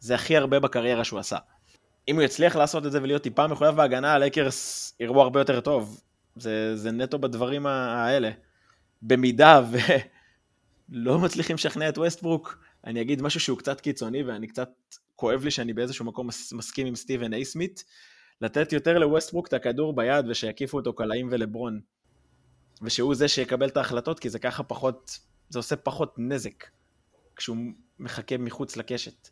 זה הכי הרבה בקריירה שהוא עשה. אם הוא יצליח לעשות את זה ולהיות טיפה מחויב בהגנה, הלייקרס יראו הרבה יותר טוב. זה, זה נטו בדברים האלה. במידה ולא [laughs] מצליחים לשכנע את ווסטברוק, אני אגיד משהו שהוא קצת קיצוני ואני קצת כואב לי שאני באיזשהו מקום מסכים עם סטיבן איי סמית', לתת יותר לווסטברוק את הכדור ביד ושיקיפו אותו קלעים ולברון. ושהוא זה שיקבל את ההחלטות, כי זה ככה פחות זה עושה פחות נזק כשהוא מחכה מחוץ לקשת.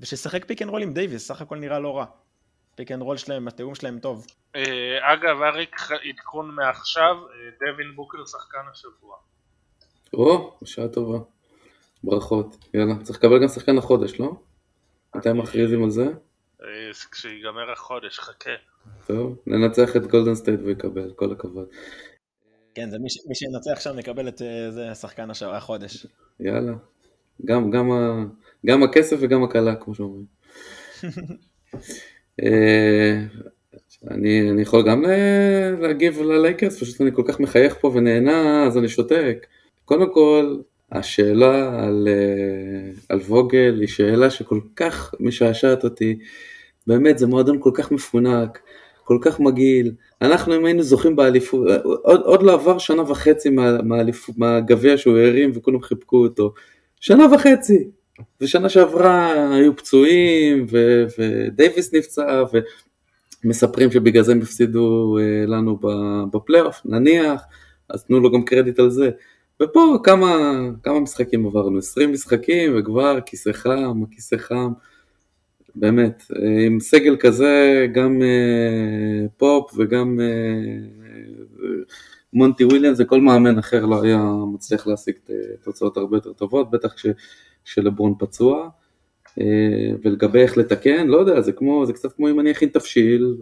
ושישחק pick and roll עם דייוויס, סך הכל נראה לא רע. pick and roll שלהם, התיאום שלהם טוב. אה, אגב, אריק, עדכון מעכשיו, אה, דווין בוקר שחקן השבוע. או, בשעה טובה. ברכות. יאללה, צריך לקבל גם שחקן החודש, לא? מתי מכריזים על זה? אה, כשיגמר החודש, חכה. טוב, ננצח את גולדן סטייט ויקבל, כל הכבוד. כן, זה מי, מי שינצח שם יקבל את זה שחקן החודש. יאללה. גם, גם, ה, גם הכסף וגם הקלה, כמו שאומרים. [laughs] אני, אני יכול גם להגיב ללייקרס, פשוט אני כל כך מחייך פה ונהנה, אז אני שותק. קודם כל, השאלה על, על ווגל היא שאלה שכל כך משעשעת אותי. באמת, זה מועדון כל כך מפונק, כל כך מגעיל. אנחנו, אם היינו זוכים באליפות, עוד, עוד לא עבר שנה וחצי מהגביע מה, שהוא הרים וכולם חיבקו אותו. שנה וחצי. ושנה שעברה היו פצועים, ו- ודייוויס נפצע, ומספרים שבגלל זה הם הפסידו אה, לנו בפלייאוף, נניח, אז תנו לו גם קרדיט על זה. ופה כמה, כמה משחקים עברנו, 20 משחקים וכבר כיסא חם, הכיסא חם, באמת, אה, עם סגל כזה, גם אה, פופ וגם אה, מונטי וויליאמס וכל מאמן אחר לא היה מצליח להשיג תוצאות הרבה יותר טובות, בטח כשלברון פצוע. ולגבי איך לתקן, לא יודע, זה כמו, זה קצת כמו אם אני אכין תבשיל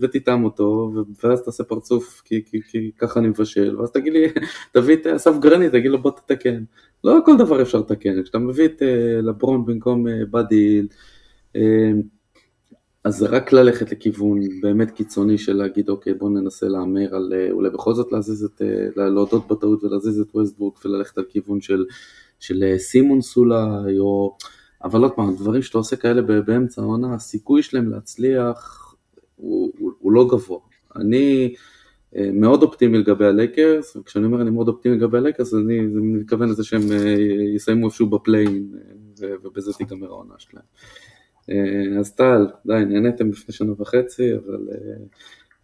ותטעם אותו, ואז תעשה פרצוף כי, כי, כי ככה אני מבשל, ואז תגיד לי, [laughs] תביא את אסף גרני, תגיד לו בוא תתקן. לא כל דבר אפשר לתקן, כשאתה מביא את לברון במקום באדי אז זה רק ללכת לכיוון באמת קיצוני של להגיד אוקיי בוא ננסה להמר על אולי בכל זאת להזיז את, להודות בטעות ולהזיז את ווסטבורק וללכת על כיוון של, של סימונס אולי או אבל עוד פעם דברים שאתה עושה כאלה באמצע העונה הסיכוי שלהם להצליח הוא, הוא, הוא לא גבוה. אני מאוד אופטימי לגבי הלייקרס וכשאני אומר אני מאוד אופטימי לגבי הלייקרס אני מתכוון לזה שהם יסיימו איפשהו בפליי-אין ובזה תיגמר העונה שלהם. אה, אז טל, די, נהניתם לפני שנה וחצי, אבל אה,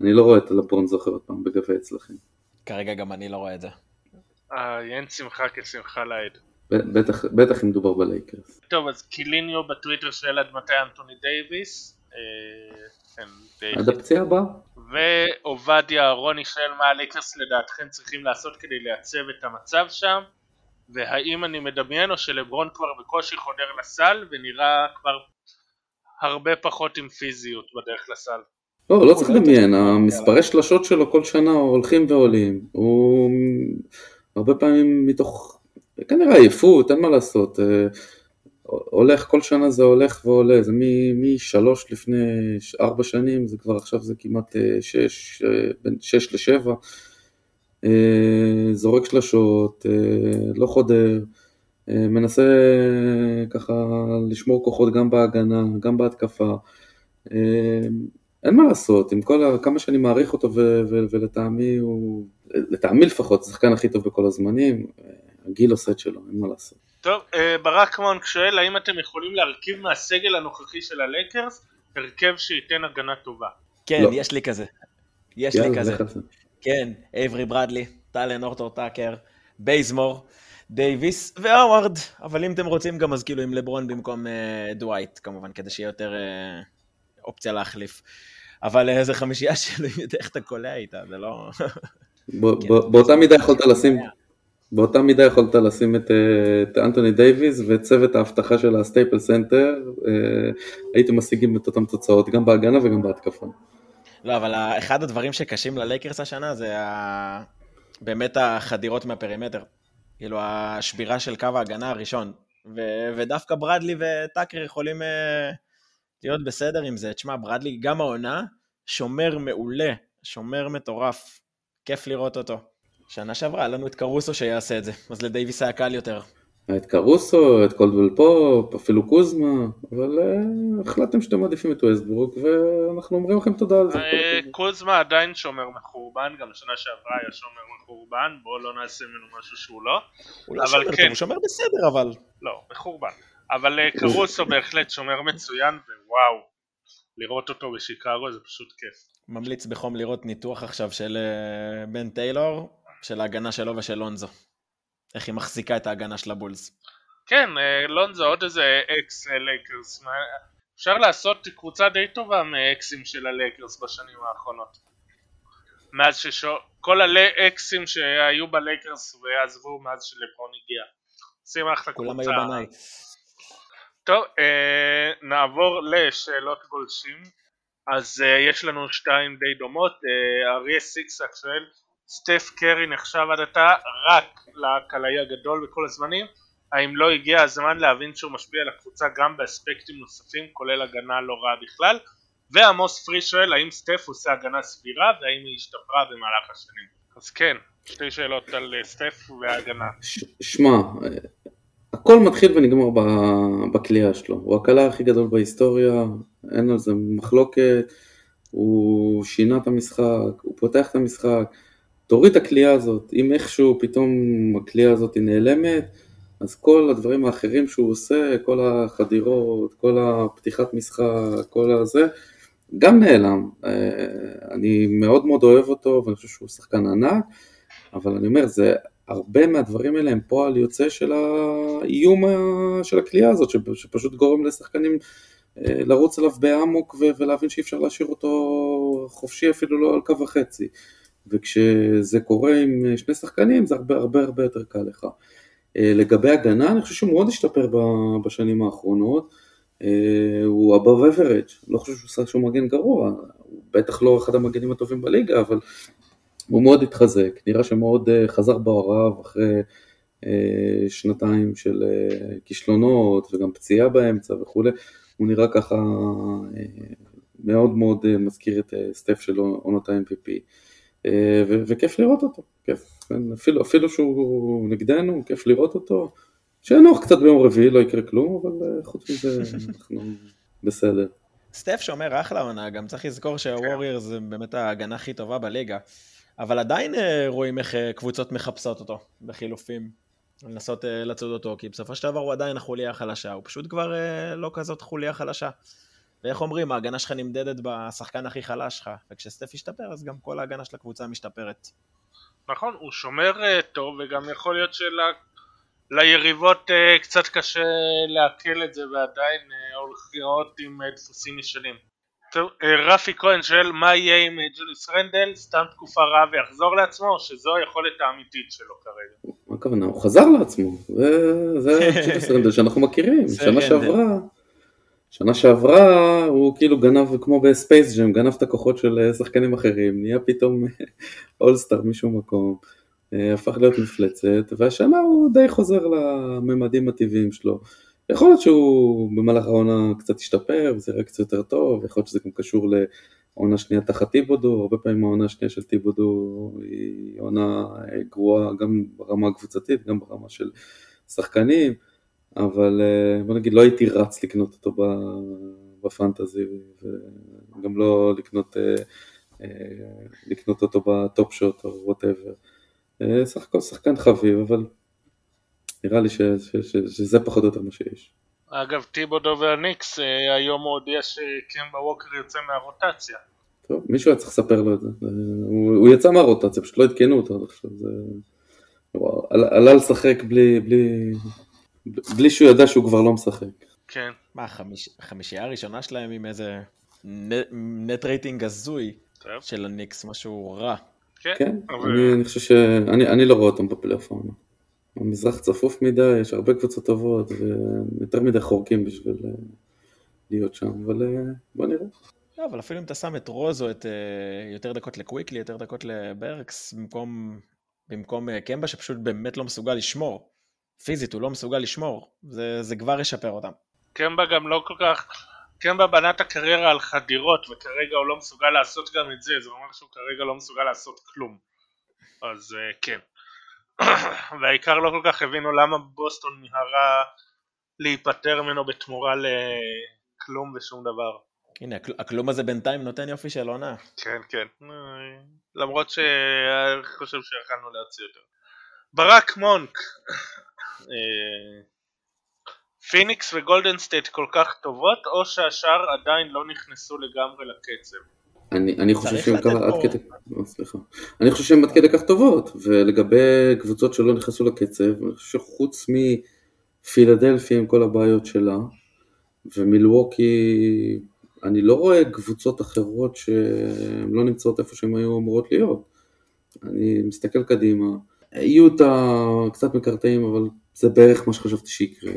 אני לא רואה את הלברון זוכה עוד פעם בגביע אצלכם. כרגע גם אני לא רואה את זה. אה, אין שמחה כשמחה לאיד. בטח, בטח אם מדובר בלייקרס. טוב, אז קיליניו בטוויטר שואל עד מתי אנטוני דייוויס. כן, עד הפציעה הבאה. ועובדיה אהרוני שואל מה הלייקרס לדעתכם צריכים לעשות כדי לייצב את המצב שם. והאם אני מדמיין או שלברון כבר בקושי חודר לסל ונראה כבר הרבה פחות עם פיזיות בדרך לסל. לא, לא צריך לדמיין, המספרי שלשות שלו כל שנה הולכים ועולים, הוא הרבה פעמים מתוך, כנראה עייפות, אין מה לעשות, אה, הולך, כל שנה זה הולך ועולה, זה משלוש לפני ארבע שנים, זה כבר עכשיו זה כמעט אה, שש, אה, בין שש לשבע, זורק שלשות, לא חודר, מנסה ככה לשמור כוחות גם בהגנה, גם בהתקפה. אין מה לעשות, עם כל. כמה שאני מעריך אותו. ולטעמי הוא, לטעמי לפחות, השחקן הכי טוב בכל הזמנים, הגיל עושה את שלו, אין מה לעשות. טוב, ברק מונק שואל האם אתם יכולים להרכיב מהסגל הנוכחי של הלייקרס הרכב שייתן הגנה טובה? כן, לא. יש לי כזה. יש יאללה, לי כזה. כן, אייברי ברדלי, טיילן הורטון טאקר, בייזמור. דייוויס והאווארד, אבל אם אתם רוצים גם אז כאילו עם לברון במקום אה, דווייט כמובן, כדי שיהיה יותר אה, אופציה להחליף. אבל איזה אה, חמישייה שלו, [laughs] איך אתה קולע איתה, זה לא... כן, באותה מידה יכולת לשים... באותה מידה יכולת לשים את, את אנטוני דייוויס וצוות האבטחה של הסטייפלס סנטר, הייתם משיגים את אותן תוצאות גם בהגנה וגם בהתקפה. לא, אבל אחד הדברים שקשים ללייקרס השנה זה ה... באמת החדירות מה-perimeter. כאילו השבירה של קו ההגנה הראשון. ו- ודווקא ברדלי וטאקר יכולים אה, להיות בסדר עם זה. תשמע, ברדלי גם העונה, שומר מעולה, שומר מטורף. כיף לראות אותו. שנה שעברה היה לנו את קרוסו שיעשה את זה, אז לדייוויס היה קל יותר. את קרוסו, את קולדוול-פופ, אפילו קוזמה, אבל אה, החלטתם שאתם מעדיפים את ווסטברוק ואנחנו אומרים לכם תודה על זה. Uh, קוזמה עדיין שומר מחורבן, גם שנה שעברה היה שומר מחורבן, בואו לא נעשה ממנו משהו שהוא לא. הוא לא שומר כן. הוא שומר בסדר אבל. לא, מחורבן. אבל אה, קרוסו בהחלט שומר מצוין ווואו, לראות אותו בשיקגו זה פשוט כיף. ממליץ בחום לראות ניתוח עכשיו של בן טיילור, של ההגנה שלו ושל לונזו. איך היא מחזיקה את ההגנה של הבולס. כן, לונזו עוד איזה אקס לייקרס. אפשר לעשות קבוצה די טובה מאקסים של הלייקרס בשנים האחרונות. מאז ששו... כל האקסים שהיו בלייקרס ועזבו מאז שלברון הגיע. שים אחלה קבוצה. כולם היו בנייט. טוב, אה, נעבור לשאלות גולשים. אז אה, יש לנו שתיים די דומות. אה, אריה סיקסק שואל, סטף קרי נחשב עד עתה רק לקלעי הגדול בכל הזמנים? האם לא הגיע הזמן להבין שהוא משפיע על הקבוצה גם באספקטים נוספים כולל הגנה לא רעה בכלל? ועמוס פרי שואל האם סטף עושה הגנה סבירה והאם היא השתפרה במהלך השנים. אז כן, שתי שאלות על אה, סטף וההגנה. שמע, הכל מתחיל ונגמר בכלייה שלו, הוא הקלה הכי גדול בהיסטוריה, אין על זה מחלוקת, הוא שינה את המשחק, הוא פותח את המשחק, תוריד את הכלייה הזאת, אם איכשהו פתאום הכלייה הזאת נעלמת, אז כל הדברים האחרים שהוא עושה, כל החדירות, כל הפתיחת משחק, כל הזה, גם נעלם. אה, אני מאוד מאוד אוהב אותו ואני חושב שהוא שחקן ענק, אבל אני אומר, זה הרבה מהדברים האלה הם פועל יוצא של האיום של הכלייה הזאת, שפשוט גורם לשחקנים אה, לרוץ עליו באמוק ולהבין שאי אפשר להשאיר אותו חופשי אפילו לא על קו וחצי. וכשזה קורה עם שני שחקנים זה הרבה הרבה הרבה יותר קל לך. אה, לגבי הגנה, אני חושב שהוא מאוד השתפר בשנים האחרונות. אה, הוא above average, לא חושב שהוא עושה שהוא מגן גרוע, הוא בטח לא אחד המגנים הטובים בליגה, אבל הוא מאוד התחזק, נראה שמאוד אה, חזר בהוריו אחרי שנתיים של כישלונות וגם פציעה באמצע וכולי, הוא נראה ככה מאוד מאוד מזכיר את סטף של עונות ה-MVP, וכיף לראות אותו, כיף. כן, אפילו, אפילו שהוא נגדנו, כיף לראות אותו. שינוח קצת ביום רביעי, לא יקרה כלום, אבל אה, חוץ מזה [laughs] אנחנו בסדר. סטף שומר אחלה עונה, גם צריך לזכור שהוורייר זה באמת ההגנה הכי טובה בליגה. אבל עדיין אה, רואים איך אה, קבוצות מחפשות אותו בחילופים, לנסות לצוד אותו, כי בסופו של דבר הוא עדיין החוליה החלשה, הוא פשוט כבר לא כזאת חוליה חלשה. ואיך אומרים, ההגנה שלך נמדדת בשחקן הכי חלש שלך, וכשסטף ישתפר אז גם כל ההגנה של הקבוצה משתפרת. נכון, הוא שומר uh, טוב וגם יכול להיות של יריבות אה, קצת קשה לעכל את זה ועדיין אה, הולכות עם דפוסים ישנים. טוב, רפי כהן שואל מה יהיה עם ג'וליס רנדל, סתם תקופה רעה ויחזור לעצמו או שזו היכולת האמיתית שלו כרגע? מה הכוונה? הוא חזר לעצמו, זה ג'וליס רנדל שאנחנו מכירים, [laughs] שנה שעברה שנה שעברה הוא כאילו גנב כמו ב Space Jam, גנב את הכוחות של אה, שחקנים אחרים, נהיה פתאום אולסטאר משום מקום, אה, הפך להיות מפלצת, והשנה הוא די חוזר לממדים הטבעיים שלו. יכול להיות שהוא במהלך העונה קצת השתפר וזה יראה קצת יותר טוב, יכול להיות שזה גם קשור לעונה שנייה תחת טיבודו, הרבה פעמים העונה השנייה של טיבודו היא עונה אה, גרועה גם ברמה הקבוצתית, גם ברמה של שחקנים. אבל אה, בוא נגיד לא הייתי רץ לקנות אותו בפנטזי וגם לא לקנות, אה, אה, לקנות אותו ב Top Shot או whatever. סך הכל שחקן חביב אבל נראה לי ש, ש, ש, שזה פחות או יותר מה שיש. אגב טיבודו והניקס היום הוא הודיע שקמבה ווקר יוצא מהרוטציה. טוב, מישהו היה צריך לספר לו את זה. הוא, הוא יצא מהרוטציה, פשוט לא עדכנו אותו עד עכשיו. זה... עלה לשחק בלי, בלי, בלי שהוא ידע שהוא כבר לא משחק. כן. מה, החמיש, החמישייה הראשונה שלהם עם איזה נט רייטינג הזוי. של הניקס, משהו רע. כן, כן אבל... אני, אני חושב שאני אני לא רואה אותם בפלייאוף העונה. המזרח צפוף מדי, יש הרבה קבוצות טובות, ויותר מדי חורקים בשביל אה, להיות שם, אבל אה, בוא נראה. לא, אבל אפילו אם אתה שם את רוזו, את uh, יותר דקות לקוויקלי, יותר דקות לברקס, במקום, במקום קמבה שפשוט באמת לא מסוגל לשמור. פיזית הוא לא מסוגל לשמור, זה, זה כבר ישפר אותם. קמבה גם לא כל כך, קמבה בנה את הקריירה על חדירות וכרגע הוא לא מסוגל לעשות גם את זה, זה אומר שהוא כרגע לא מסוגל לעשות כלום. אז uh, כן. [coughs] והעיקר לא כל כך הבינו למה בוסטון מיהרה להיפטר ממנו בתמורה לכלום ושום דבר. הנה, הכלום הזה בינתיים נותן יופי של עונה. כן, כן. למרות שאני חושב שיכלנו להציע יותר. ברק מונק, פיניקס וגולדן סטייט כל כך טובות או שהשאר עדיין לא נכנסו לגמרי לקצב? אני, אני חושב שהן עד כדי, סליחה, אני חושב שהן עד כדי כך טובות, ולגבי קבוצות שלא נכנסו לקצב, אני חושב שחוץ מפילדלפי עם כל הבעיות שלה, ומילווקי, אני לא רואה קבוצות אחרות שהן לא נמצאות איפה שהן היו אמורות להיות. אני מסתכל קדימה, יוטה קצת מקרטעים, אבל זה בערך מה שחשבתי שיקרה.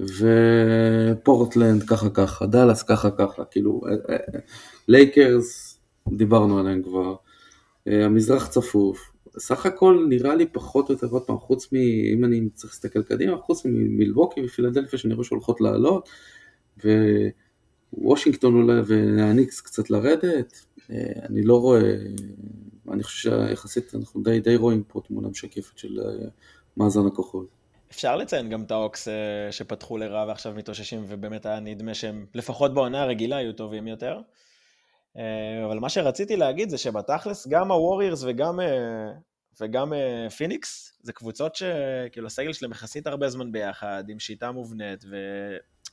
ופורטלנד ככה ככה, דאלאס ככה ככה, כאילו, אה, אה, לייקרס, דיברנו עליהם כבר, אה, המזרח צפוף, סך הכל נראה לי פחות או יותר, עוד פעם, חוץ מ... אם אני צריך להסתכל קדימה, חוץ ממילווקי ופילדלפיה שאני שהולכות לעלות, ווושינגטון אולי והניקס קצת לרדת, אה, אני לא רואה, אני חושב שיחסית אנחנו די, די רואים פה תמונה משקפת של אה, מאזן הכוחות. אפשר לציין גם את ההוקס אה, שפתחו לרע ועכשיו מתאוששים, ובאמת היה נדמה שהם, לפחות בעונה הרגילה, היו טובים יותר. אה, אבל מה שרציתי להגיד זה שבתכלס גם הווריורס וגם, וגם פיניקס, זה קבוצות שכאילו הסגל שלהם יחסית הרבה זמן ביחד, עם שיטה מובנית,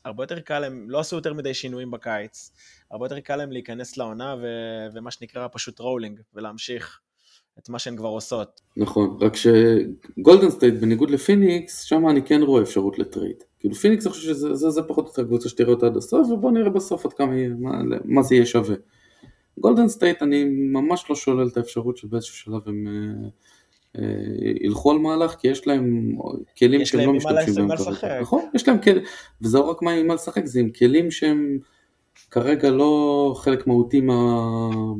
והרבה יותר קל להם, לא עשו יותר מדי שינויים בקיץ, הרבה יותר קל להם להיכנס לעונה ו... ומה שנקרא פשוט rolling, ולהמשיך את מה שהן כבר עושות. נכון, רק שגולדן סטייט בניגוד לפיניקס, שם אני כן רואה אפשרות ל trade. כאילו פיניקס אני חושב שזה זה, זה פחות או יותר קבוצה שתראה אותה עד הסוף, ובוא נראה בסוף עד כמה יהיה, מה, מה זה יהיה שווה. גולדן סטייט אני ממש לא שולל את האפשרות שבאיזשהו שלב הם אה, ילכו על מהלך, כי יש להם כלים יש שהם להם לא משתמשים בהם מה כרגע. לשחק. נכון, יש להם כלים, וזה לא רק מה עם מה לשחק, זה עם כלים שהם כרגע לא חלק מהותי מה...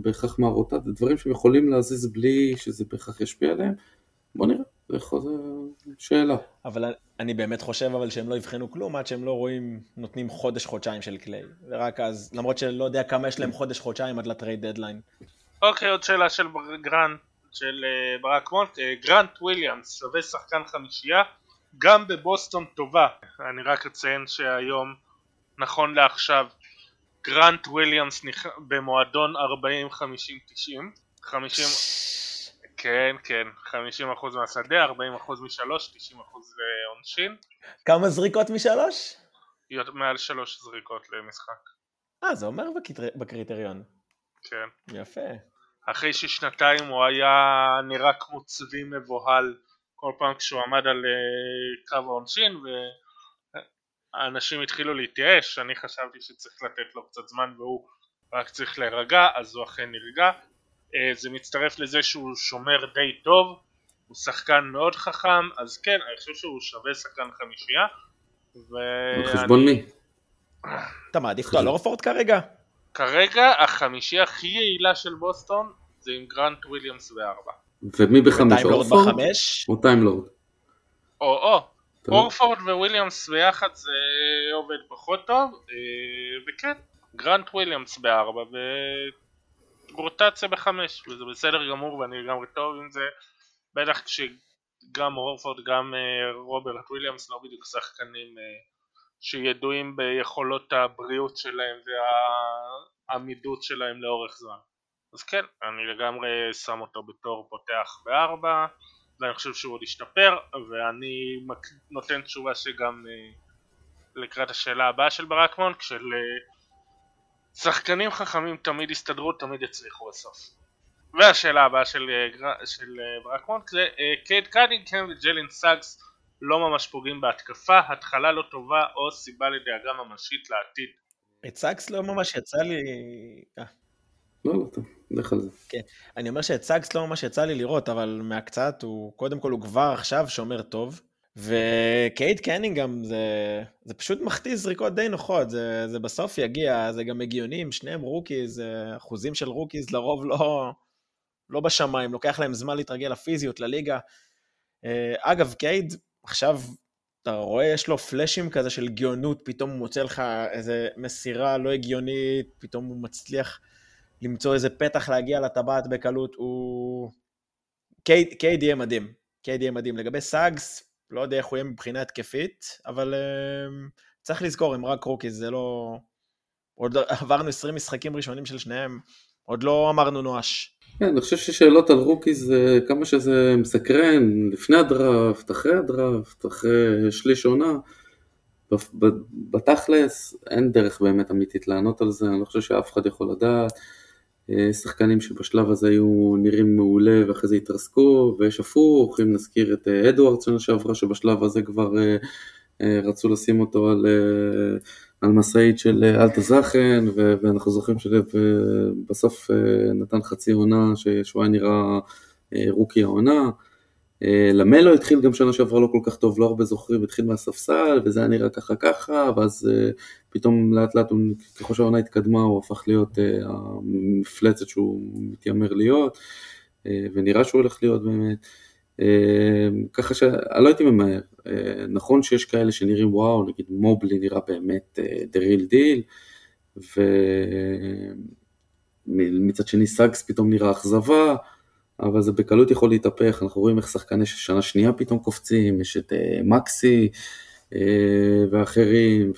בהכרח מהרוטט, זה דברים שהם יכולים להזיז בלי שזה בהכרח ישפיע עליהם. בוא נראה, זה שאלה. אבל אני באמת חושב אבל שהם לא יבחנו כלום עד שהם לא רואים, נותנים חודש-חודשיים של קליי. ורק אז, למרות שלא יודע כמה יש להם חודש-חודשיים עד ל trade deadline. אוקיי, עוד שאלה של גרנט, של אה, ברק מונק, אה, גרנט וויליאמס שווה שחקן חמישייה, גם בבוסטון טובה. אני רק אציין שהיום, נכון לעכשיו, גרנט וויליאמס נכ... במועדון 40-50-90, 50, כן, כן, 50% מהשדה, 40% משלוש, 90% עונשין, כמה זריקות משלוש? יותר- מעל שלוש זריקות למשחק, אה, זה אומר בקריטר... בקריטריון. כן. יפה. אחרי ששנתיים הוא היה נראה כמו צבי מבוהל כל פעם כשהוא עמד על אה, קו העונשין והאנשים התחילו להתייאש, אני חשבתי שצריך לתת לו קצת זמן והוא רק צריך להירגע, אז הוא אכן נרגע. אה, זה מצטרף לזה שהוא שומר די טוב, הוא שחקן מאוד חכם, אז כן, אני חושב שהוא שווה שחקן חמישייה. על ואני- חשבון מי? אתה מעדיף אותו על אורפורד כרגע? כרגע החמישייה הכי יעילה של בוסטון זה עם גרנט וויליאמס בארבע. ומי בחמש? הורפורד? או טיימלורד? או או. הורפורד וויליאמס ביחד זה עובד פחות טוב, אה, וכן, גרנט וויליאמס בארבע ורוטציה בחמש, וזה בסדר גמור ואני לגמרי טוב עם זה, בטח כשגם הורפורד גם אה, רוברט וויליאמס לא בדיוק שחקנים אה, שידועים ביכולות הבריאות שלהם והעמידות שלהם לאורך זמן. אז כן, אני לגמרי שם אותו בתור פותח בארבע, ואני חושב שהוא עוד ישתפר, ואני נותן תשובה שגם אה, לקראת השאלה הבאה של ברק מונק, של אה, שחקנים חכמים תמיד יסתדרו, תמיד יצליחו בסוף. והשאלה הבאה של, אה, של ברק מונק זה קייד קנינגהם וג'יילן סאגס לא ממש פוגעים בהתקפה, התחלה לא טובה או סיבה לדאגה ממשית לעתיד. את סאקס לא ממש יצא לי... אה, לא, לא, טוב, לך על זה. אני אומר שאת סאקס לא ממש יצא לי לראות, אבל מהקצת הוא, קודם כל הוא כבר עכשיו שומר טוב, וקייד קנינגהם זה, זה פשוט מחטיא זריקות די נוחות, זה, זה בסוף יגיע, זה גם הגיוני, שניהם rookies, אה, אחוזים של rookies לרוב לא, לא בשמיים, לוקח להם זמן להתרגל לפיזיות, לליגה. אה, אגב, קייד, עכשיו אתה רואה, יש לו פלאשים כזה של גאונות, פתאום הוא מוצא לך איזה מסירה לא הגיונית, פתאום הוא מצליח למצוא איזה פתח להגיע לטבעת בקלות, הוא... קייד יהיה מדהים, קייד יהיה מדהים. לגבי סאגס, לא יודע איך הוא יהיה מבחינה התקפית, אבל אה, צריך לזכור, הם רק rookies, זה לא... עוד לא... עברנו 20 משחקים ראשונים של שניהם, עוד לא אמרנו נואש. כן, אני חושב ששאלות על rookies זה כמה שזה מסקרן, לפני הדראפט, אחרי הדראפט, אחרי שליש עונה. בתכלס אין דרך באמת אמיתית לענות על זה, אני לא חושב שאף אחד יכול לדעת. שחקנים שבשלב הזה היו נראים מעולה ואחרי זה התרסקו, ויש הפוך, אם נזכיר את אדוארד שנה שעברה שבשלב הזה כבר רצו לשים אותו על, על משאית של אלטה זכן, ואנחנו זוכרים שבסוף נתן חצי עונה שהוא היה נראה רוקי העונה. אה, למלו התחיל גם שנה שעברה לא כל כך טוב, לא הרבה זוכרים, התחיל מהספסל וזה היה נראה ככה ככה, ואז אה, פתאום לאט לאט, ככל שהעונה התקדמה הוא הפך להיות אה, המפלצת שהוא מתיימר להיות, ונראה שהוא הולך להיות באמת. ככה שאני לא הייתי ממהר, נכון שיש כאלה שנראים וואו, נגיד מובלי נראה באמת the real deal, ומצד שני סאגס פתאום נראה אכזבה, אבל זה בקלות יכול להתהפך, אנחנו רואים איך שחקני שנה שנייה פתאום קופצים, יש את uh, מקסי ואחרים,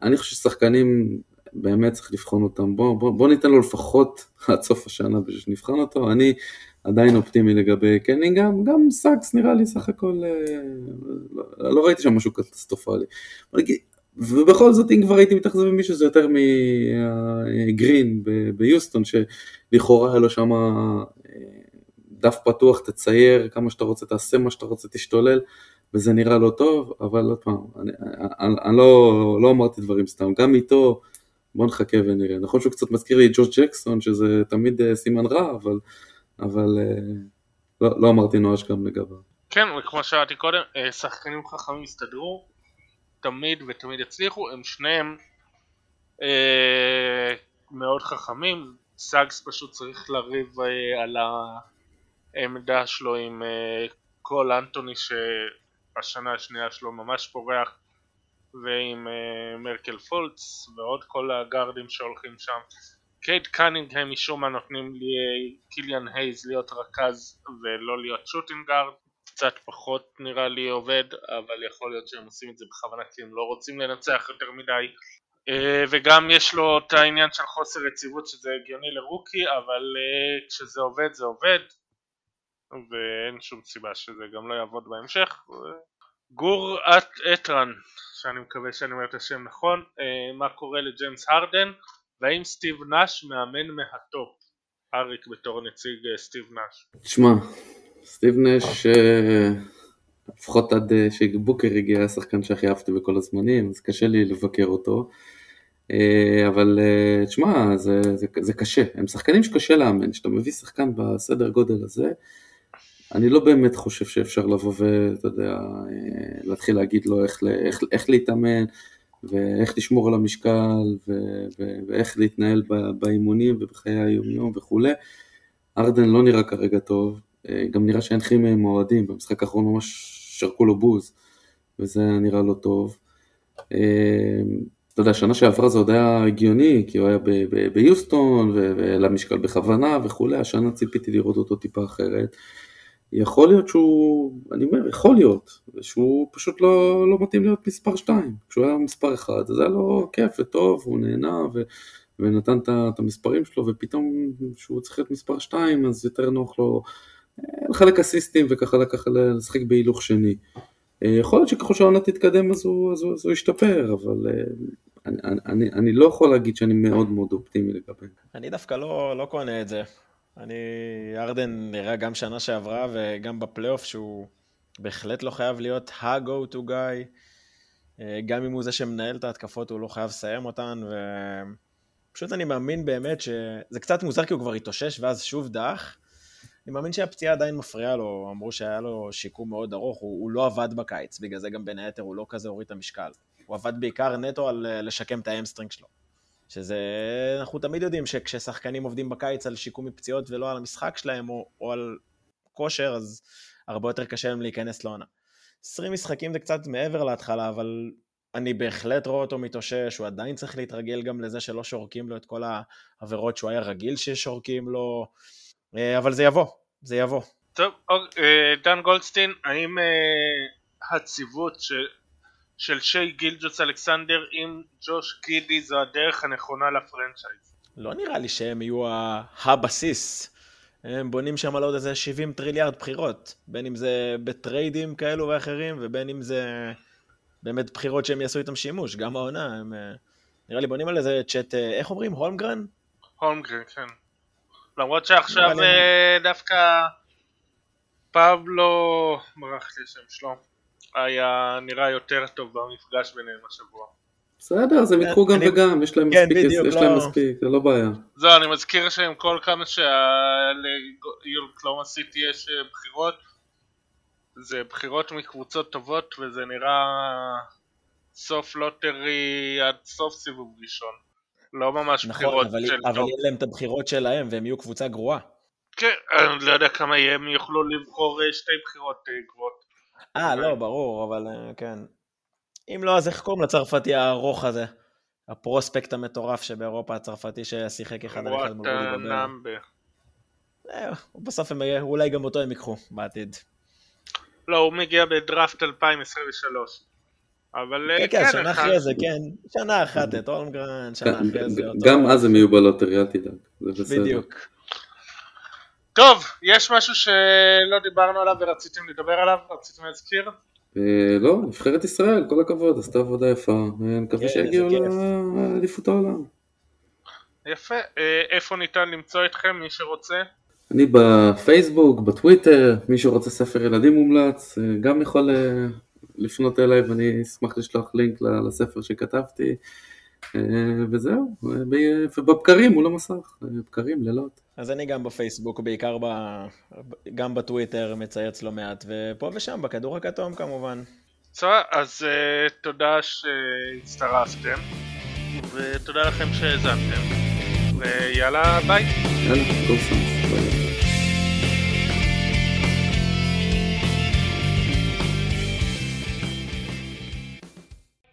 ואני חושב ששחקנים, באמת צריך לבחון אותם, בוא, בוא, בוא ניתן לו לפחות עד סוף השנה בשביל שנבחן אותו, אני עדיין אופטימי לגבי קנינגהם, גם סאקס נראה לי סך הכל, אה, לא, לא ראיתי שם משהו קטסטרופלי. ובכל זאת, אם כבר הייתי מתאכזב ממישהו, זה יותר מגרין ביוסטון, שלכאורה היה לו שם אה, דף פתוח, תצייר כמה שאתה רוצה, תעשה מה שאתה רוצה, תשתולל, וזה נראה לא טוב, אבל עוד פעם, אני, אני, אני לא, לא אמרתי דברים סתם, גם איתו, בוא נחכה ונראה. נכון שהוא קצת מזכיר לי את ג'וש ג'קסון, שזה תמיד אה, סימן רע, אבל, אבל אה, לא, לא אמרתי נואש גם לגביו. כן, וכמו שאמרתי קודם, שחקנים חכמים הסתדרו, תמיד ותמיד יצליחו, הם שניהם אה, מאוד חכמים, סאגס פשוט צריך לריב אה, על העמדה שלו עם אה, קול אנטוני שבשנה השנייה שלו ממש פורח ועם אה, מרקל פולץ ועוד כל הגארדים שהולכים שם קייד קנינגהם משום מה נותנים לי אה, קיליאן הייז להיות רכז ולא להיות shooting guard קצת פחות נראה לי עובד, אבל יכול להיות שהם עושים את זה בכוונה כי הם לא רוצים לנצח יותר מדי. אה, וגם יש לו את העניין של חוסר יציבות שזה הגיוני ל rookie, אבל אה, כשזה עובד זה עובד, ואין שום סיבה שזה גם לא יעבוד בהמשך. גור אטרן, שאני מקווה שאני אומר את השם נכון, אה, מה קורה לג'יימס הרדן, והאם סטיב נאש מאמן מהטופ? אריק בתור נציג סטיב נאש. תשמע, סטיב נש, אה, לפחות עד אה, שבוקר הגיע השחקן שהכי אהבתי בכל הזמנים, אז קשה לי לבקר אותו. אה, אבל תשמע, זה, זה, זה קשה, הם שחקנים שקשה לאמן, כשאתה מביא שחקן בסדר גודל הזה, אני לא באמת חושב שאפשר לבוא ואתה יודע, להתחיל להגיד לו איך, איך, איך להתאמן ואיך לשמור על המשקל ו, ו, ואיך להתנהל באימונים ובחיי היומיום וכולי. ארדן לא נראה כרגע טוב, אה, גם נראה שאין כימיה עם אוהדים, במשחק האחרון ממש שרקו לו בוז, וזה נראה לא טוב. אה, אתה יודע, שנה שעברה זה עוד היה הגיוני, כי הוא היה ביוסטון, ולמשקל בכוונה וכולי, השנה ציפיתי לראות אותו טיפה אחרת. יכול להיות שהוא, אני אומר, יכול להיות, שהוא פשוט לא, לא מתאים להיות מספר 2. כשהוא היה מספר 1, אז היה לו כיף וטוב, הוא נהנה ו, ונתן את המספרים שלו, ופתאום כשהוא צריך להיות מספר 2, אז יותר נוח לו לחלק אסיסטים וככה לקחה לשחק בהילוך שני. אה, יכול להיות שככל שהעונה תתקדם אז הוא, אז, הוא, אז הוא ישתפר, אבל אה, אני, אני, אני לא יכול להגיד שאני מאוד מאוד אופטימי לגבי. אני דווקא לא, לא קונה את זה. אני, ארדן נראה גם שנה שעברה וגם בפלייאוף שהוא בהחלט לא חייב להיות ה-go to guy. אה, גם אם הוא זה שמנהל את ההתקפות הוא לא חייב לסיים אותן, ופשוט אני מאמין באמת שזה קצת מוזר כי הוא כבר התאושש ואז שוב דעך. אני מאמין שהפציעה עדיין מפריעה לו, אמרו שהיה לו שיקום מאוד ארוך, הוא, הוא לא עבד בקיץ, בגלל זה גם בין היתר הוא לא כזה הוריד את המשקל. הוא עבד בעיקר נטו על אה, לשקם את ה hamstring שלו. שזה, אנחנו תמיד יודעים שכששחקנים עובדים בקיץ על שיקום מפציעות ולא על המשחק שלהם או, או על כושר, אז הרבה יותר קשה להם להיכנס לעונה. 20 משחקים זה קצת מעבר להתחלה, אבל אני בהחלט רואה אותו מתאושש, הוא עדיין צריך להתרגל גם לזה שלא שורקים לו את כל העבירות שהוא היה רגיל ששורקים לו. אה, אבל זה יבוא, זה יבוא. טוב, אה, דן גולדסטין, האם אה, הציוות של, של שי גילג'וס אלכסנדר עם ג'וש גידי זו הדרך הנכונה לפרנצ'ייז? לא נראה לי שהם יהיו הבסיס. הם בונים שם על עוד איזה 70 טריליארד בחירות, בין אם זה בטריידים כאלו ואחרים, ובין אם זה באמת בחירות שהם יעשו איתם שימוש, גם העונה, הם נראה לי בונים על איזה צ'ט, איך אומרים? הולמגרן? הולמגרן, כן. למרות שעכשיו אבל אה, דווקא פאולו, ברח לי השם שלו, היה נראה יותר טוב במפגש ביניהם השבוע. בסדר, אז הם ייקחו גם אני- וגם, יש להם כן, מספיק, בדיוק, יש להם לא- מספיק, זה לא בעיה. זהו, אני מזכיר שעם כל כמה שלאוקלאומה סיטי יש אה, בחירות, זה בחירות מקבוצות טובות וזה נראה סוף lottery עד סוף סיבוב ראשון. לא ממש נכון, בחירות אבל של אבל טוב. יהיה להם את הבחירות שלהם והם יהיו קבוצה גרועה. כן, אני לא יודע כמה הם יוכלו לבחור אה, שתי בחירות אה, גבוהות. אה, אוקיי. לא, ברור, אבל אה, כן. אם לא, אז איך קוראים לצרפתי הארוך הזה? הפרוספקט המטורף שבאירופה הצרפתי ששיחק אחד על אחד מול רודי. אה, בסוף הם, אולי גם אותו הם ייקחו בעתיד. לא, הוא מגיע בדראפט 2023. אבל אה, כן, כן, שנה אחד- אחרי זה, כן. שנה אחת את הולמגרן, שנה אחרי זה אותו. גם אז הם יהיו בלוטרי, אל תדאג, זה בסדר. בדיוק. טוב, יש משהו שלא דיברנו עליו ורציתם לדבר עליו? רציתם להזכיר? אה, לא, נבחרת ישראל, כל הכבוד, עשתה עבודה יפה, אני מקווה כן, שיגיעו. לאליפות העולם. יפה. אה, איפה ניתן למצוא אתכם, מי שרוצה? אני בפייסבוק, בטוויטר, מי שרוצה ספר ילדים מומלץ, אה, גם יכול לפנות אליי ואני אשמח לשלוח לינק לספר שכתבתי, וזהו, אה, ב- ובבקרים מול המסך, אה, בקרים, לילות. אז אני גם בפייסבוק, בעיקר ב... גם בטוויטר מצייץ לא מעט, ופה ושם, בכדור הכתום כמובן. בסדר, אז אה, תודה שהצטרפתם, ותודה לכם שהאזנתם, ויאללה ביי. יאללה, סאנס, ביי.